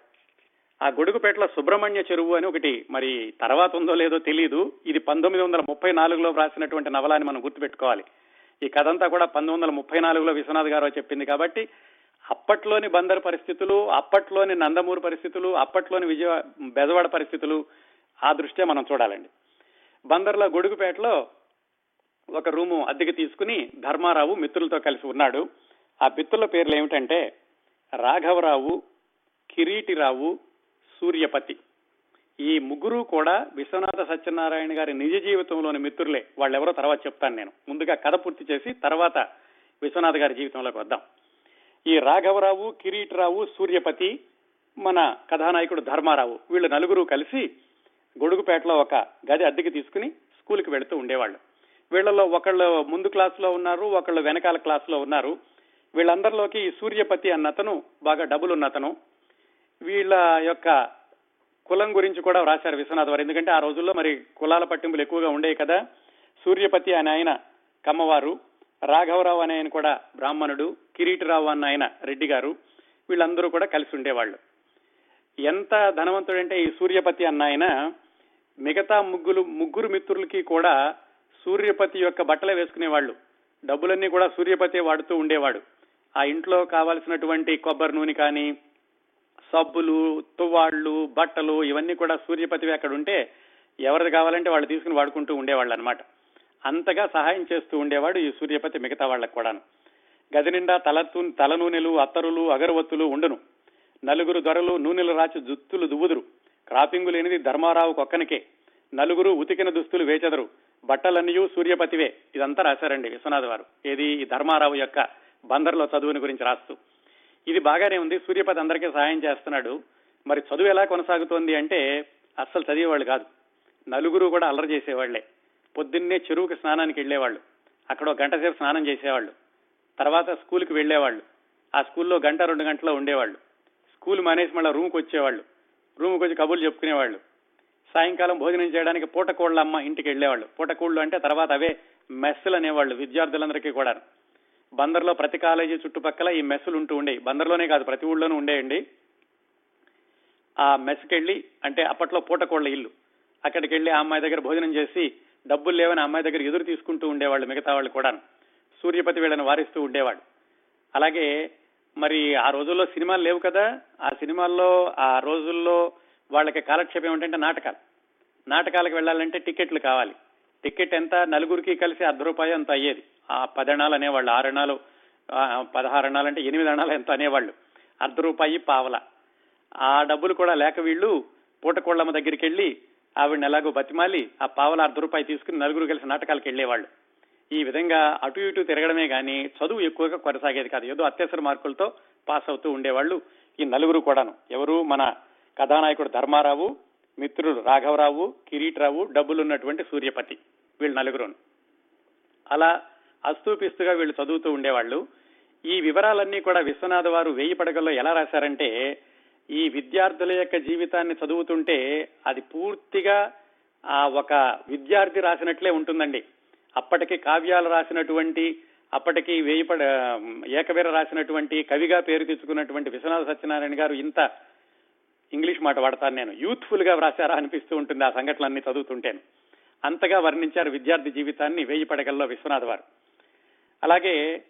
ఆ గొడుగుపేటలో సుబ్రహ్మణ్య చెరువు అని ఒకటి మరి తర్వాత ఉందో లేదో తెలియదు ఇది పంతొమ్మిది వందల ముప్పై నాలుగులో వ్రాసినటువంటి నవలాన్ని మనం గుర్తుపెట్టుకోవాలి. ఈ కథ అంతా కూడా పంతొమ్మిది వందల ముప్పై నాలుగులో విశ్వనాథ్ గారు చెప్పింది కాబట్టి అప్పట్లోని బందర్ పరిస్థితులు అప్పట్లోని నందమూరు పరిస్థితులు అప్పట్లోని విజయ బెజవాడ పరిస్థితులు ఆ దృష్ట్యా మనం చూడాలండి. బందర్లో గొడుగుపేటలో ఒక రూము అద్దెకి తీసుకుని ధర్మారావు మిత్రులతో కలిసి ఉన్నాడు. ఆ మిత్రుల పేర్లు ఏమిటంటే రాఘవరావు కిరీటిరావు సూర్యపతి. ఈ ముగ్గురు కూడా విశ్వనాథ సత్యనారాయణ గారి నిజ జీవితంలోని మిత్రులే. వాళ్ళెవరో తర్వాత చెప్తాను నేను. ముందుగా కథ పూర్తి చేసి తర్వాత విశ్వనాథ్ గారి జీవితంలోకి వద్దాం. ఈ రాఘవరావు కిరీటరావు సూర్యపతి మన కథానాయకుడు ధర్మారావు వీళ్ళు నలుగురు కలిసి గొడుగుపేటలో ఒక గది అద్దెకి తీసుకుని స్కూల్కి వెళుతూ ఉండేవాళ్ళు. వీళ్ళలో ఒకళ్ళు ముందు క్లాసులో ఉన్నారు ఒకళ్ళు వెనకాల క్లాసులో ఉన్నారు. వీళ్ళందరిలోకి ఈ సూర్యపతి అన్నతను బాగా డబ్బులున్నతను వీళ్ళ యొక్క కులం గురించి కూడా రాశారు విశ్వనాథ్ వారు. ఎందుకంటే ఆ రోజుల్లో మరి కులాల పట్టింపులు ఎక్కువగా ఉండేవి కదా. సూర్యపతి అనే ఆయన కమ్మవారు రాఘవరావు అనే ఆయన కూడా బ్రాహ్మణుడు కిరీటరావు అన్న ఆయన రెడ్డి గారు వీళ్ళందరూ కూడా కలిసి ఉండేవాళ్ళు. ఎంత ధనవంతుడంటే ఈ సూర్యపతి అన్న ఆయన మిగతా ముగ్గురు ముగ్గురు మిత్రులకి కూడా సూర్యపతి యొక్క బట్టలే వేసుకునేవాళ్ళు. డబ్బులన్నీ కూడా సూర్యపతి వాడుతూ ఉండేవాడు. ఆ ఇంట్లో కావాల్సినటువంటి కొబ్బరి నూనె కానీ సబ్బులు తువ్వాళ్ళు బట్టలు ఇవన్నీ కూడా సూర్యపతివి అక్కడ ఉంటే ఎవరిది కావాలంటే వాళ్ళు తీసుకుని వాడుకుంటూ ఉండేవాళ్ళు అనమాట అంతగా సహాయం చేస్తూ ఉండేవాడు ఈ సూర్యపతి మిగతా వాళ్ళకు కూడాను. గది నిండా తల తల నూనెలు అత్తరులు అగరవత్తులు ఉండును. నలుగురు దొరలు నూనెలు రాచి జుత్తులు దువ్వుదురు. క్రాపింగు లేనిది ధర్మారావు కొక్కనికే. నలుగురు ఉతికిన దుస్తులు వేచెదరు. బట్టలన్నీ సూర్యపతివే. ఇదంతా రాశారండి విశ్వనాథ్ వారు. ఏది? ఈ ధర్మారావు యొక్క బందర్లో చదువుని గురించి రాస్తూ. ఇది బాగానే ఉంది. సూర్యపతి అందరికీ సహాయం చేస్తున్నాడు. మరి చదువు ఎలా కొనసాగుతోంది అంటే అస్సలు చదివేవాళ్ళు కాదు. నలుగురు కూడా అల్లరి చేసేవాళ్ళే. పొద్దున్నే చెరువుకి స్నానానికి వెళ్ళేవాళ్ళు. అక్కడ ఒక గంట సేపు స్నానం చేసేవాళ్ళు. తర్వాత స్కూల్కి వెళ్ళేవాళ్ళు. ఆ స్కూల్లో గంట రెండు గంటలో ఉండేవాళ్ళు. స్కూల్ మానేసి మళ్ళీ రూమ్కి వచ్చేవాళ్ళు. రూమ్కి వచ్చి కబుర్లు చెప్పుకునేవాళ్ళు. సాయంకాలం భోజనం చేయడానికి పూటకోళ్ళ అమ్మ ఇంటికి వెళ్ళేవాళ్ళు. పూటకోళ్ళు అంటే తర్వాత అవే మెస్సులు అనేవాళ్ళు విద్యార్థులందరికీ కూడా బందర్లో ప్రతి కాలేజీ చుట్టుపక్కల ఈ మెస్సులు ఉంటూ ఉండేవి. బందర్లోనే కాదు ప్రతి ఊళ్ళోనూ ఉండేయండి. ఆ మెస్కి వెళ్ళి అంటే అప్పట్లో పూటకోళ్ళ ఇల్లు. అక్కడికి వెళ్ళి ఆ అమ్మాయి దగ్గర భోజనం చేసి డబ్బులు లేవని అమ్మాయి దగ్గర ఎదురు తీసుకుంటూ ఉండేవాళ్ళు మిగతా వాళ్ళు కూడా సూర్యపతి వీళ్ళని వారిస్తూ ఉండేవాడు. అలాగే మరి ఆ రోజుల్లో సినిమాలు లేవు కదా ఆ సినిమాల్లో ఆ రోజుల్లో వాళ్ళకి కాలక్షేపం ఏమిటంటే నాటకాలు. నాటకాలకు వెళ్ళాలంటే టికెట్లు కావాలి. టికెట్ ఎంత నలుగురికి కలిసి అర్ధ రూపాయి అంత అయ్యేది. ఆ పదణాలు అనేవాళ్ళు ఆరణాలు పదహారు అణాలు అంటే ఎనిమిది అణాలు ఎంత అనేవాళ్ళు. అర్ధ రూపాయి పావల. ఆ డబ్బులు కూడా లేక వీళ్ళు పూటకోళ్ళమ్మ దగ్గరికి వెళ్ళి ఆవిడని ఎలాగో బతిమాలి ఆ పావల అర్ధ రూపాయి తీసుకుని నలుగురు కలిసి నాటకాలకు వెళ్ళేవాళ్ళు ఈ విధంగా అటు ఇటు తిరగడమే కానీ చదువు ఎక్కువగా కొనసాగేది కాదు. ఏదో అత్యవసర మార్కులతో పాస్ అవుతూ ఉండేవాళ్ళు ఈ నలుగురు కూడాను. ఎవరు? మన కథానాయకుడు ధర్మారావు మిత్రుడు రాఘవరావు కిరీటరావు డబ్బులున్నటువంటి సూర్యపతి. వీళ్ళు నలుగురు అలా అస్తూపిస్తుగా వీళ్ళు చదువుతూ ఉండేవాళ్ళు. ఈ వివరాలన్నీ కూడా విశ్వనాథ వారు వేయి పడగల్లో ఎలా రాశారంటే ఈ విద్యార్థుల యొక్క జీవితాన్ని చదువుతుంటే అది పూర్తిగా ఆ ఒక విద్యార్థి రాసినట్లే ఉంటుందండి. అప్పటికి కావ్యాలు రాసినటువంటి అప్పటికి వేయిపడ ఏకవీర రాసినటువంటి కవిగా పేరు తెచ్చుకున్నటువంటి విశ్వనాథ సత్యనారాయణ గారు ఇంత ఇంగ్లీష్ మాట వాడతాను నేను. యూత్ఫుల్గా వ్రాసారా అనిపిస్తూ ఉంటుంది ఆ సంఘటనలన్నీ చదువుతుంటేను. అంతగా వర్ణించారు విద్యార్థి జీవితాన్ని వేయి పడగల్లో విశ్వనాథ్ వారు. అలాగే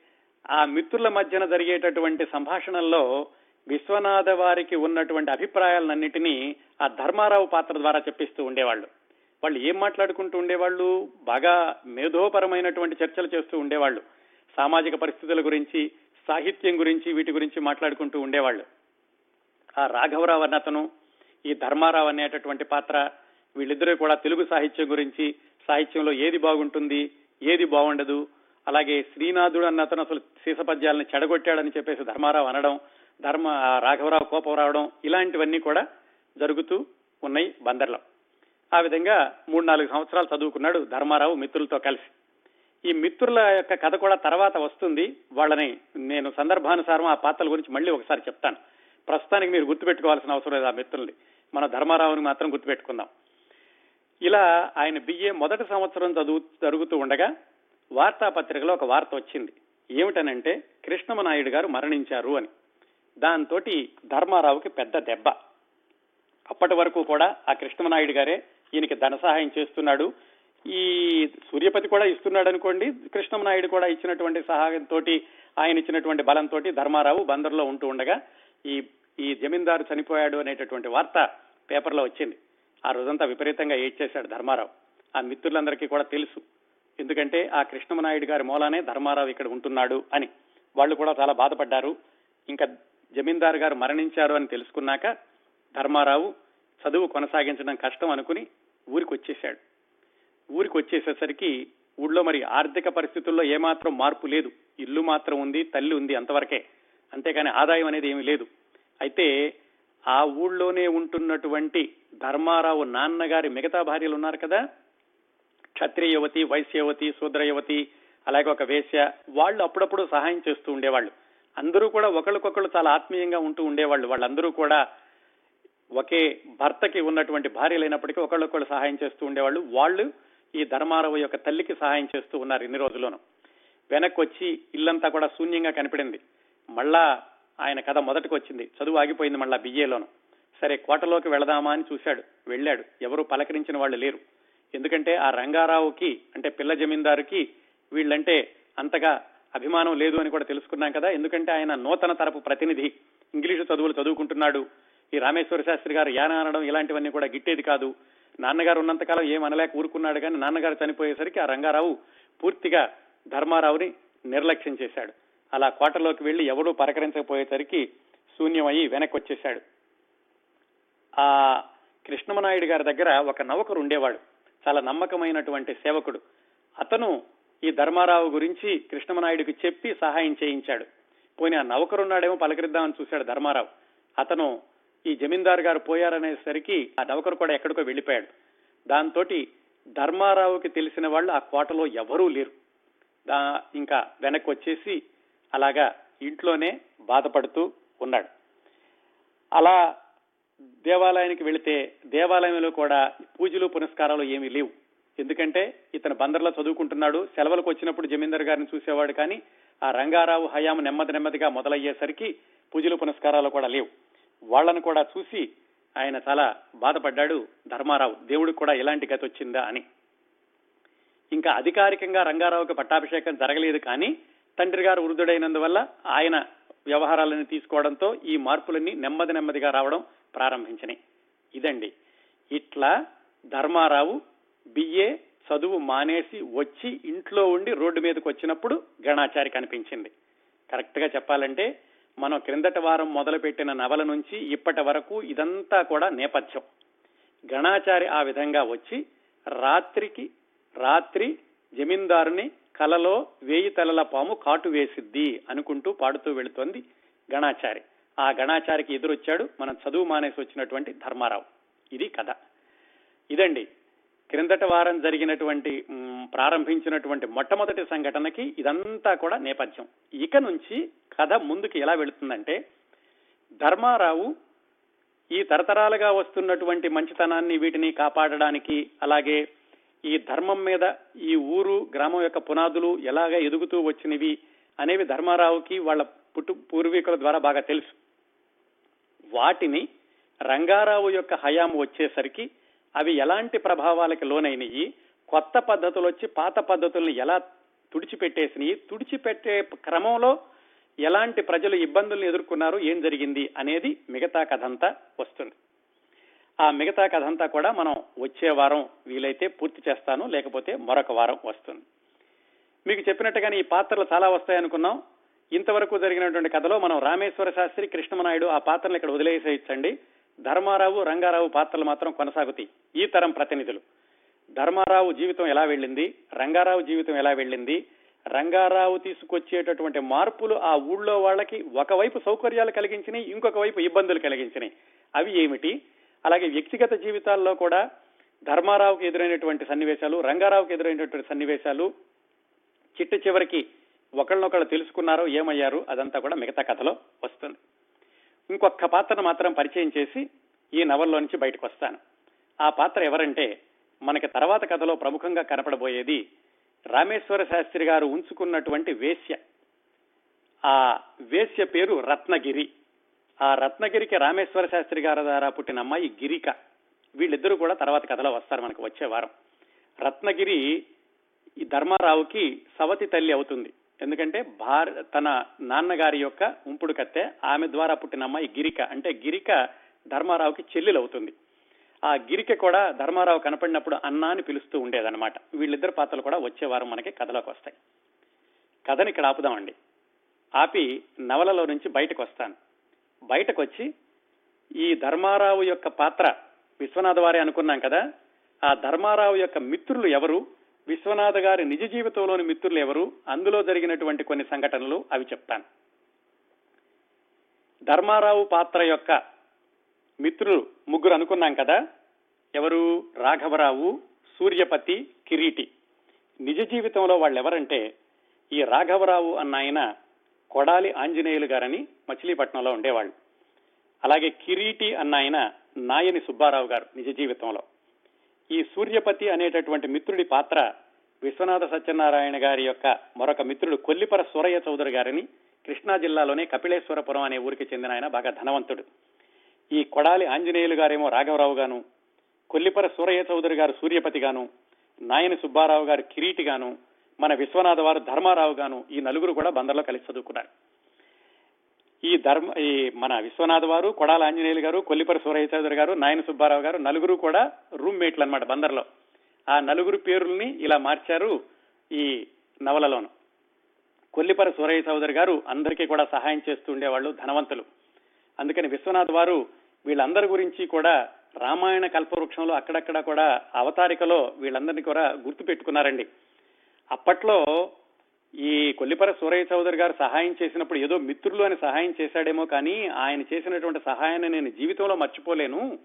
ఆ మిత్రుల మధ్యన జరిగేటటువంటి సంభాషణల్లో విశ్వనాథ వారికి ఉన్నటువంటి అభిప్రాయాలన్నింటినీ ఆ ధర్మారావు పాత్ర ద్వారా చెప్పిస్తూ ఉండేవాళ్ళు. వాళ్ళు ఏం మాట్లాడుకుంటూ ఉండేవాళ్ళు? బాగా మేధోపరమైనటువంటి చర్చలు చేస్తూ ఉండేవాళ్ళు. సామాజిక పరిస్థితుల గురించి సాహిత్యం గురించి వీటి గురించి మాట్లాడుకుంటూ ఉండేవాళ్ళు. ఆ రాఘవరావు అన్నతను ఈ ధర్మారావు అనేటటువంటి పాత్ర వీళ్ళిద్దరూ కూడా తెలుగు సాహిత్యం గురించి సాహిత్యంలో ఏది బాగుంటుంది ఏది బాగుండదు అలాగే శ్రీనాథుడు అన్నతను అసలు సీసపద్యాలను చెడగొట్టాడని చెప్పేసి ధర్మారావు అనడం ధర్మ రాఘవరావు కోపం రావడం ఇలాంటివన్నీ కూడా జరుగుతూ ఉన్నాయి బందర్లో. ఆ విధంగా మూడు నాలుగు సంవత్సరాలు చదువుకున్నాడు ధర్మారావు మిత్రులతో కలిసి. ఈ మిత్రుల యొక్క కథ కూడా తర్వాత వస్తుంది. వాళ్ళని నేను సందర్భానుసారం ఆ పాత్రల గురించి మళ్ళీ ఒకసారి చెప్తాను. ప్రస్తుతానికి మీరు గుర్తుపెట్టుకోవాల్సిన అవసరం లేదు ఆ మిత్రుల్ని. మన ధర్మారావుని మాత్రం గుర్తుపెట్టుకుందాం. ఇలా ఆయన బిఏ మొదటి సంవత్సరం చదువు జరుగుతూ ఉండగా వార్తాపత్రికలో ఒక వార్త వచ్చింది. ఏమిటనంటే కృష్ణమనాయుడు గారు మరణించారు అని. దాంతో ధర్మారావుకి పెద్ద దెబ్బ. అప్పటి వరకు కూడా ఆ కృష్ణమనాయుడు గారే ఈయనకి ధన సహాయం చేస్తున్నాడు. ఈ సూర్యపతి కూడా ఇస్తున్నాడు అనుకోండి కృష్ణమనాయుడు కూడా ఇచ్చినటువంటి సహాయంతో ఆయన ఇచ్చినటువంటి బలంతో ధర్మారావు బందర్లో ఉంటూ ఉండగా ఈ ఈ జమీందారు చనిపోయాడు అనేటటువంటి వార్త పేపర్లో వచ్చింది. ఆ రోజంతా విపరీతంగా ఏడ్చేశాడు ధర్మారావు. ఆ మిత్రులందరికీ కూడా తెలుసు. ఎందుకంటే ఆ కృష్ణమనాయుడు గారి మూలానే ధర్మారావు ఇక్కడ ఉంటున్నాడు అని. వాళ్ళు కూడా చాలా బాధపడ్డారు. ఇంకా జమీందారు గారు మరణించారు అని తెలుసుకున్నాక ధర్మారావు చదువు కొనసాగించడం కష్టం అనుకుని ఊరికి వచ్చేశాడు ఊరికి వచ్చేసేసరికి ఊళ్ళో మరి ఆర్థిక పరిస్థితుల్లో ఏమాత్రం మార్పు లేదు. ఇల్లు మాత్రం ఉంది తల్లి ఉంది అంతవరకే. అంతేకాని ఆదాయం అనేది ఏమీ లేదు. అయితే ఆ ఊళ్ళోనే ఉంటున్నటువంటి ధర్మారావు నాన్నగారి మిగతా భార్యలు ఉన్నారు కదా? క్షత్రియ యువతి వైశ్య యువతి శూద్ర యువతి అలాగే ఒక వేశ్య వాళ్ళు అప్పుడప్పుడు సహాయం చేస్తూ ఉండేవాళ్ళు. అందరూ కూడా ఒకళ్ళకొకళ్ళు చాలా ఆత్మీయంగా ఉంటూ ఉండేవాళ్ళు. వాళ్ళందరూ కూడా ఒకే భర్తకి ఉన్నటువంటి భార్యలైనప్పటికీ ఒకళ్ళొకళ్ళు సహాయం చేస్తూ ఉండేవాళ్ళు. వాళ్ళు ఈ ధర్మారావు యొక్క తల్లికి సహాయం చేస్తూ ఉన్నారు ఇన్ని రోజుల్లోనూ. వెనక్కి వచ్చి ఇల్లంతా కూడా శూన్యంగా కనిపడింది మళ్ళా ఆయన కథ మొదటికి వచ్చింది చదువు ఆగిపోయింది మళ్ళా బిఏలోను సరే కోటలోకి వెళదామా అని చూశాడు. వెళ్ళాడు. ఎవరు పలకరించిన వాళ్ళు లేరు. ఎందుకంటే ఆ రంగారావుకి అంటే పిల్ల జమీందారుకి వీళ్ళంటే అంతగా అభిమానం లేదు అని కూడా తెలుసుకున్నాం కదా. ఎందుకంటే ఆయన నూతన తరపు ప్రతినిధి. ఇంగ్లీషు చదువులు చదువుకుంటున్నాడు. ఈ రామేశ్వర శాస్త్రి గారు యాన అనడం ఇలాంటివన్నీ కూడా గిట్టేది కాదు. నాన్నగారు ఉన్నంతకాలం ఏం అనలేక ఊరుకున్నాడు కానీ నాన్నగారు చనిపోయేసరికి ఆ రంగారావు పూర్తిగా ధర్మారావుని నిర్లక్ష్యం చేశాడు. అలా కోటలోకి వెళ్ళి ఎవరూ పరకరించకపోయేసరికి శూన్యమయ్యి వెనక్కి వచ్చేశాడు ఆ కృష్ణమనాయుడు గారి దగ్గర ఒక నౌకరు ఉండేవాడు. చాలా నమ్మకమైనటువంటి సేవకుడు. అతను ఈ ధర్మారావు గురించి కృష్ణమనాయుడికి చెప్పి సహాయం చేయించాడు. పోనీ ఆ నౌకరున్నాడేమో పలకరిద్దామని చూశాడు ధర్మారావు. అతను ఈ జమీందారు గారు పోయారనేసరికి ఆ నౌకరు కూడా ఎక్కడికో వెళ్ళిపోయాడు. దాంతో ధర్మారావుకి తెలిసిన వాళ్ళు ఆ కోటలో ఎవరూ లేరు. దా ఇంకా వెనక్కి వచ్చేసి అలాగా ఇంట్లోనే బాధపడుతూ ఉన్నాడు. అలా దేవాలయానికి వెళితే దేవాలయంలో కూడా పూజలు పునస్కారాలు ఏమీ లేవు. ఎందుకంటే ఇతను బందర్లో చదువుకుంటున్నాడు సెలవులకు వచ్చినప్పుడు జమీందార్ గారిని చూసేవాడు కానీ ఆ రంగారావు హయాం నెమ్మది నెమ్మదిగా మొదలయ్యేసరికి పూజలు పునస్కారాలు కూడా లేవు. వాళ్ళను కూడా చూసి ఆయన చాలా బాధపడ్డాడు ధర్మారావు దేవుడికి కూడా ఇలాంటి గతి వచ్చిందా అని. ఇంకా అధికారికంగా రంగారావుకి పట్టాభిషేకం జరగలేదు కానీ తండ్రి గారు వృద్ధుడైనందువల్ల ఆయన వ్యవహారాలను తీసుకోవడంతో ఈ మార్పులన్నీ నెమ్మది నెమ్మదిగా రావడం ప్రారంభించినాయి. ఇదండి. ఇట్లా ధర్మారావు బిఏ చదువు మానేసి వచ్చి ఇంట్లో ఉండి రోడ్డు మీదకి వచ్చినప్పుడు గణాచారి కనిపించింది. కరెక్ట్గా చెప్పాలంటే మనం క్రిందట వారం మొదలుపెట్టిన నవల నుంచి ఇప్పటి వరకు ఇదంతా కూడా నేపథ్యం. గణాచారి ఆ విధంగా వచ్చి రాత్రికి రాత్రి జమీందారుని కలలో వేయి తలల పాము కాటు వేసిద్ది అనుకుంటూ పాడుతూ వెళుతోంది గణాచారి. ఆ గణాచారికి ఎదురొచ్చాడు మనం చదువు మానేసి వచ్చినటువంటి ధర్మారావు. ఇది కథ. ఇదండి క్రిందట వారం జరిగినటువంటి ప్రారంభించినటువంటి మొట్టమొదటి సంఘటనకి ఇదంతా కూడా నేపథ్యం. ఇక నుంచి కథ ముందుకు ఎలా వెళుతుందంటే ధర్మారావు ఈ తరతరాలుగా వస్తున్నటువంటి మంచితనాన్ని వీటిని కాపాడడానికి అలాగే ఈ ధర్మం మీద ఈ ఊరు గ్రామం యొక్క పునాదులు ఎలాగ ఎదుగుతూ వచ్చినవి అనేవి ధర్మారావుకి వాళ్ళ పుట్టు పూర్వీకుల ద్వారా బాగా తెలుసు. వాటిని రంగారావు యొక్క హయాం వచ్చేసరికి అవి ఎలాంటి ప్రభావాలకి లోనైనవి కొత్త పద్ధతులు వచ్చి పాత పద్ధతుల్ని ఎలా తుడిచిపెట్టేసినాయి? తుడిచిపెట్టే క్రమంలో ఎలాంటి ప్రజలు ఇబ్బందుల్ని ఎదుర్కొన్నారు? ఏం జరిగింది? అనేది మిగతా కథంతా వస్తుంది. ఆ మిగతా కథంతా కూడా మనం వచ్చే వారం వీలైతే పూర్తి చేస్తాను లేకపోతే మరొక వారం వస్తుంది. మీకు చెప్పినట్టుగానే ఈ పాత్రలు చాలా వస్తాయనుకున్నాం. ఇంతవరకు జరిగినటువంటి కథలో మనం రామేశ్వర శాస్త్రి కృష్ణమనాయుడు ఆ పాత్రలు ఇక్కడ వదిలేసేయచ్చండి. ధర్మారావు రంగారావు పాత్రలు మాత్రం కొనసాగుతాయి. ఈ తరం ప్రతినిధులు. ధర్మారావు జీవితం ఎలా వెళ్ళింది? రంగారావు జీవితం ఎలా వెళ్ళింది? రంగారావు తీసుకొచ్చేటటువంటి మార్పులు ఆ ఊళ్ళో వాళ్ళకి ఒకవైపు సౌకర్యాలు కలిగించినాయి ఇంకొక వైపు ఇబ్బందులు కలిగించినాయి. అవి ఏమిటి? అలాగే వ్యక్తిగత జీవితాల్లో కూడా ధర్మారావుకి ఎదురైనటువంటి సన్నివేశాలు రంగారావుకి ఎదురైనటువంటి సన్నివేశాలు చిట్ట చివరికి ఒకళ్ళనొకళ్ళు తెలుసుకున్నారో ఏమయ్యారు? అదంతా కూడా మిగతా కథలో వస్తుంది. ఇంకొక పాత్రను మాత్రం పరిచయం చేసి ఈ నవల్లో నుంచి బయటకు వస్తాను ఆ పాత్ర ఎవరంటే మనకి తర్వాత కథలో ప్రముఖంగా కనపడబోయేది రామేశ్వర శాస్త్రి గారు ఉంచుకున్నటువంటి వేశ్య. ఆ వేశ్య పేరు రత్నగిరి. ఆ రత్నగిరికి రామేశ్వర శాస్త్రి గారి ద్వారా పుట్టిన అమ్మాయి గిరిక. వీళ్ళిద్దరూ కూడా తర్వాత కథలో వస్తారు మనకు వచ్చే వారం. రత్నగిరి ఈ ధర్మారావుకి సవతి తల్లి అవుతుంది. ఎందుకంటే భార్ తన నాన్నగారి యొక్క ఉంపుడు కత్తె ఆమె ద్వారా పుట్టిన అమ్మాయి గిరిక. అంటే గిరిక ధర్మారావుకి చెల్లెలు అవుతుంది ఆ గిరిక కూడా ధర్మారావు కనపడినప్పుడు అన్నా అని పిలుస్తూ ఉండేదన్నమాట. వీళ్ళిద్దరు పాత్రలు కూడా వచ్చే వారం మనకి కథలోకి వస్తాయి. కథని ఇక్కడ ఆపుదామండి. ఆపి నవలలో నుంచి బయటకు వస్తాను. బయటకు వచ్చి ఈ ధర్మారావు యొక్క పాత్ర విశ్వనాథ వారే అనుకున్నాం కదా ఆ ధర్మారావు యొక్క మిత్రులు ఎవరు విశ్వనాథ గారి నిజ జీవితంలోని మిత్రులు ఎవరు అందులో జరిగినటువంటి కొన్ని సంఘటనలు అవి చెప్తాను. ధర్మారావు పాత్ర యొక్క మిత్రులు ముగ్గురు అనుకున్నాం కదా? ఎవరు? రాఘవరావు సూర్యపతి కిరీటి. నిజ జీవితంలో వాళ్ళు ఎవరంటే ఈ రాఘవరావు అన్న ఆయన కొడాలి ఆంజనేయులు గారని మచిలీపట్నంలో ఉండేవాళ్ళు. అలాగే కిరీటి అన్న ఆయన నాయని సుబ్బారావు గారు నిజ జీవితంలో. ఈ సూర్యపతి అనేటటువంటి మిత్రుడి పాత్ర విశ్వనాథ సత్యనారాయణ గారి యొక్క మరొక మిత్రుడు కొల్లిపర సూరయ్య చౌదరి గారిని కృష్ణా జిల్లాలోనే కపిలేశ్వరపురం అనే ఊరికి చెందిన ఆయన బాగా ధనవంతుడు. ఈ కొడాలి ఆంజనేయులు గారేమో రాఘవరావు గాను కొల్లిపర సూరయ్య చౌదరి గారు సూర్యపతి గాను నాయని సుబ్బారావు గారు కిరీటి గాను మన విశ్వనాథ వారు ధర్మారావు గాను ఈ నలుగురు కూడా బందర్లో కలిసి చదువుకున్నారు. ఈ ధర్మ ఈ మన విశ్వనాథ్ వారు కొడాల ఆంజనేయులు గారు కొల్లిపర సూరయ్య చౌదరి గారు నాయన సుబ్బారావు గారు నలుగురు కూడా రూమ్ మేట్లు అనమాట బందర్లో. ఆ నలుగురు పేరుల్ని ఇలా మార్చారు ఈ నవలలోను. కొల్లిపర సూరయ్య చౌదరి గారు అందరికీ కూడా సహాయం చేస్తూ ఉండేవాళ్ళు ధనవంతులు. అందుకని విశ్వనాథ్ వారు వీళ్ళందరి గురించి కూడా రామాయణ కల్పవృక్షంలో అక్కడక్కడ కూడా అవతారికలో వీళ్ళందరినీ కూడా గుర్తు పెట్టుకున్నారండి. అప్పట్లో ఈ కొల్లిపర సూరయ్య చౌదరి గారు సహాయం చేసినప్పుడు ఏదో మిత్రులు అని సహాయం చేశాడేమో కానీ ఆయన చేసినటువంటి సహాయాన్ని నేను జీవితంలో మర్చిపోలేను.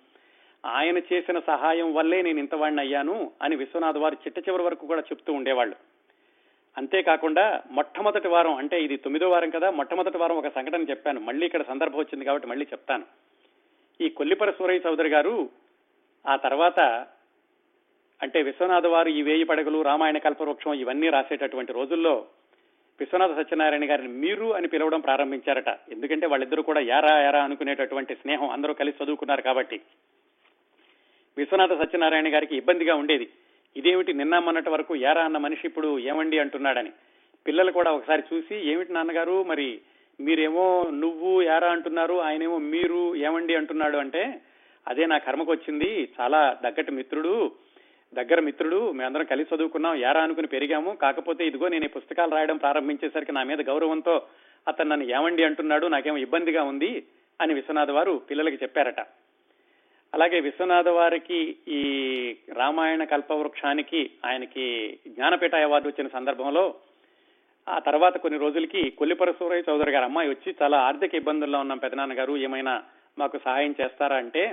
ఆయన చేసిన సహాయం వల్లే నేను ఇంతవాడిని అయ్యాను అని విశ్వనాథ్ వారు చిట్ట చివరి వరకు కూడా చెప్తూ ఉండేవాళ్ళు. అంతేకాకుండా మొట్టమొదటి వారం అంటే ఇది తొమ్మిదో వారం కదా మొట్టమొదటి వారం ఒక సంఘటన చెప్పాను. మళ్ళీ ఇక్కడ సందర్భం వచ్చింది కాబట్టి మళ్ళీ చెప్తాను. ఈ కొల్లిపర సూరయ్య చౌదరి గారు ఆ తర్వాత అంటే విశ్వనాథ వారు ఈ వేయి పడగలు రామాయణ కల్పవృక్షం ఇవన్నీ రాసేటటువంటి రోజుల్లో విశ్వనాథ సత్యనారాయణ గారిని మీరు అని పిలవడం ప్రారంభించారట. ఎందుకంటే వాళ్ళిద్దరూ కూడా యారా యారా అనుకునేటటువంటి స్నేహం అందరూ కలిసి చదువుకున్నారు కాబట్టి. విశ్వనాథ సత్యనారాయణ గారికి ఇబ్బందిగా ఉండేది. ఇదేమిటి నిన్న మొన్నటి వరకు యారా అన్న మనిషి ఇప్పుడు ఏమండి అంటున్నాడని. పిల్లలు కూడా ఒకసారి చూసి ఏమిటి నాన్నగారు మరి మీరేమో నువ్వు యారా అంటున్నారు ఆయనేమో మీరు ఏమండి అంటున్నాడు అంటే అదే నా కర్మకు వచ్చింది చాలా దగ్గటి మిత్రుడు దగ్గర మిత్రుడు మేమందరం కలిసి చదువుకున్నాం యారా అనుకుని పెరిగాము. కాకపోతే ఇదిగో నేను ఈ పుస్తకాలు రాయడం ప్రారంభించేసరికి నా మీద గౌరవంతో అతను నన్ను ఏమండి అంటున్నాడు నాకేమో ఇబ్బందిగా ఉంది అని విశ్వనాథ్ వారు పిల్లలకి చెప్పారట. అలాగే విశ్వనాథ వారికి ఈ రామాయణ కల్పవృక్షానికి ఆయనకి జ్ఞానపీఠ అవార్డు వచ్చిన సందర్భంలో ఆ తర్వాత కొన్ని రోజులకి కొల్లిపర సూరయ్య చౌదరి గారు అమ్మాయి వచ్చి చాలా ఆర్థిక ఇబ్బందుల్లో ఉన్నాం పెదనాన్న గారు ఏమైనా మాకు సహాయం చేస్తారా అంటే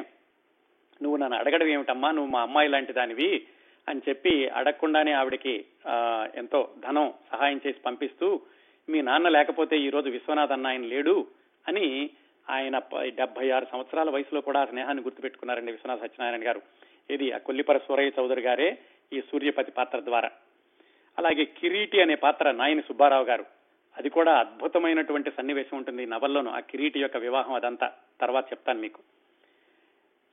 నువ్వు నన్ను అడగడం ఏమిటమ్మా? నువ్వు మా అమ్మాయి లాంటి దానివి అని చెప్పి అడగకుండానే ఆవిడకి ఎంతో ధనం సహాయం చేసి పంపిస్తూ మీ నాన్న లేకపోతే ఈ రోజు విశ్వనాథ్ అన్న ఆయన లేడు అని ఆయన డెబ్బై ఆరు సంవత్సరాల వయసులో కూడా స్నేహాన్ని గుర్తుపెట్టుకున్నారండి విశ్వనాథ సత్యనారాయణ గారు. ఇది ఆ కొల్లిపర సూరయ్య చౌదరి గారే ఈ సూర్యపతి పాత్ర ద్వారా. అలాగే కిరీటి అనే పాత్ర నాయని సుబ్బారావు గారు. అది కూడా అద్భుతమైనటువంటి సన్నివేశం ఉంటుంది నవల్లోను. ఆ కిరీటి యొక్క వివాహం అదంతా. తర్వాత చెప్తాను మీకు.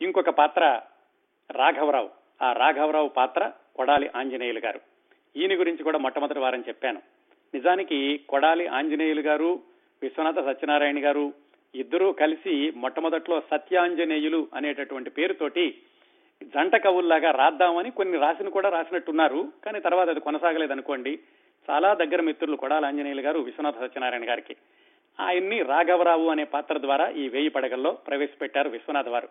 ఇంకొక పాత్ర రాఘవరావు. ఆ రాఘవరావు పాత్ర కొడాలి ఆంజనేయులు గారు. ఈయన గురించి కూడా మొట్టమొదటి వారం చెప్పాను. నిజానికి కొడాలి ఆంజనేయులు గారు విశ్వనాథ సత్యనారాయణ గారు ఇద్దరూ కలిసి మొట్టమొదట్లో సత్యాంజనేయులు అనేటటువంటి పేరుతోటి జంట కవుల్లాగా రాద్దామని కొన్ని రాసిన కూడా రాసినట్టున్నారు. కానీ తర్వాత అది కొనసాగలేదు అనుకోండి చాలా దగ్గర మిత్రులు కొడాల ఆంజనేయులు గారు విశ్వనాథ సత్యనారాయణ గారికి. ఆయన్ని రాఘవరావు అనే పాత్ర ద్వారా ఈ వేయి పడగల్లో ప్రవేశపెట్టారు విశ్వనాథ్ వారు.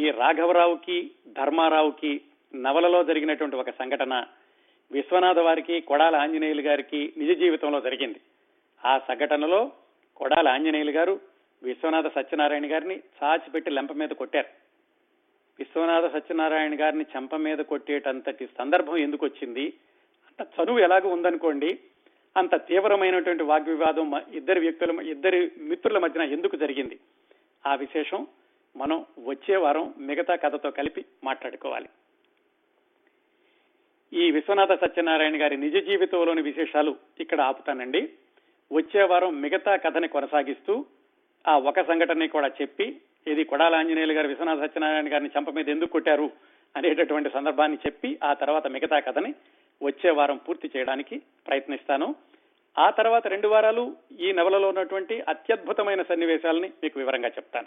ఈ రాఘవరావుకి ధర్మారావుకి నవలలో జరిగినటువంటి ఒక సంఘటన విశ్వనాథ వారికి కొడాల ఆంజనేయులు గారికి నిజ జీవితంలో జరిగింది. ఆ సంఘటనలో కొడాల ఆంజనేయులు గారు విశ్వనాథ సత్యనారాయణ గారిని చాచిపెట్టి లెంప మీద కొట్టారు. విశ్వనాథ సత్యనారాయణ గారిని చెంప మీద కొట్టేటంతటి సందర్భం ఎందుకు వచ్చింది? అంత చదువు ఎలాగ ఉందనుకోండి అంత తీవ్రమైనటువంటి వాగ్వివాదం ఇద్దరు వ్యక్తుల ఇద్దరి మిత్రుల మధ్యన ఎందుకు జరిగింది? ఆ విశేషం మనం వచ్చే వారం మిగతా కథతో కలిపి మాట్లాడుకోవాలి. ఈ విశ్వనాథ సత్యనారాయణ గారి నిజ జీవితంలోని విశేషాలు ఇక్కడ ఆపుతానండి. వచ్చే వారం మిగతా కథని కొనసాగిస్తూ ఆ ఒక సంఘటనని కూడా చెప్పి ఇది కొడాల ఆంజనేయులు గారు విశ్వనాథ సత్యనారాయణ గారిని చంప మీద ఎందుకు కొట్టారు అనేటటువంటి సందర్భాన్ని చెప్పి ఆ తర్వాత మిగతా కథని వచ్చే వారం పూర్తి చేయడానికి ప్రయత్నిస్తాను. ఆ తర్వాత రెండు వారాలు ఈ నవలలో ఉన్నటువంటి అత్యద్భుతమైన సన్నివేశాలని మీకు వివరంగా చెప్తాను.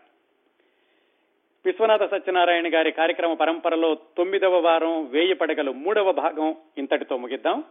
విశ్వనాథ సత్యనారాయణ గారి కార్యక్రమ పరంపరలో తొమ్మిదవ వారం వేయి పడగలు మూడవ భాగం ఇంతటితో ముగిద్దాం.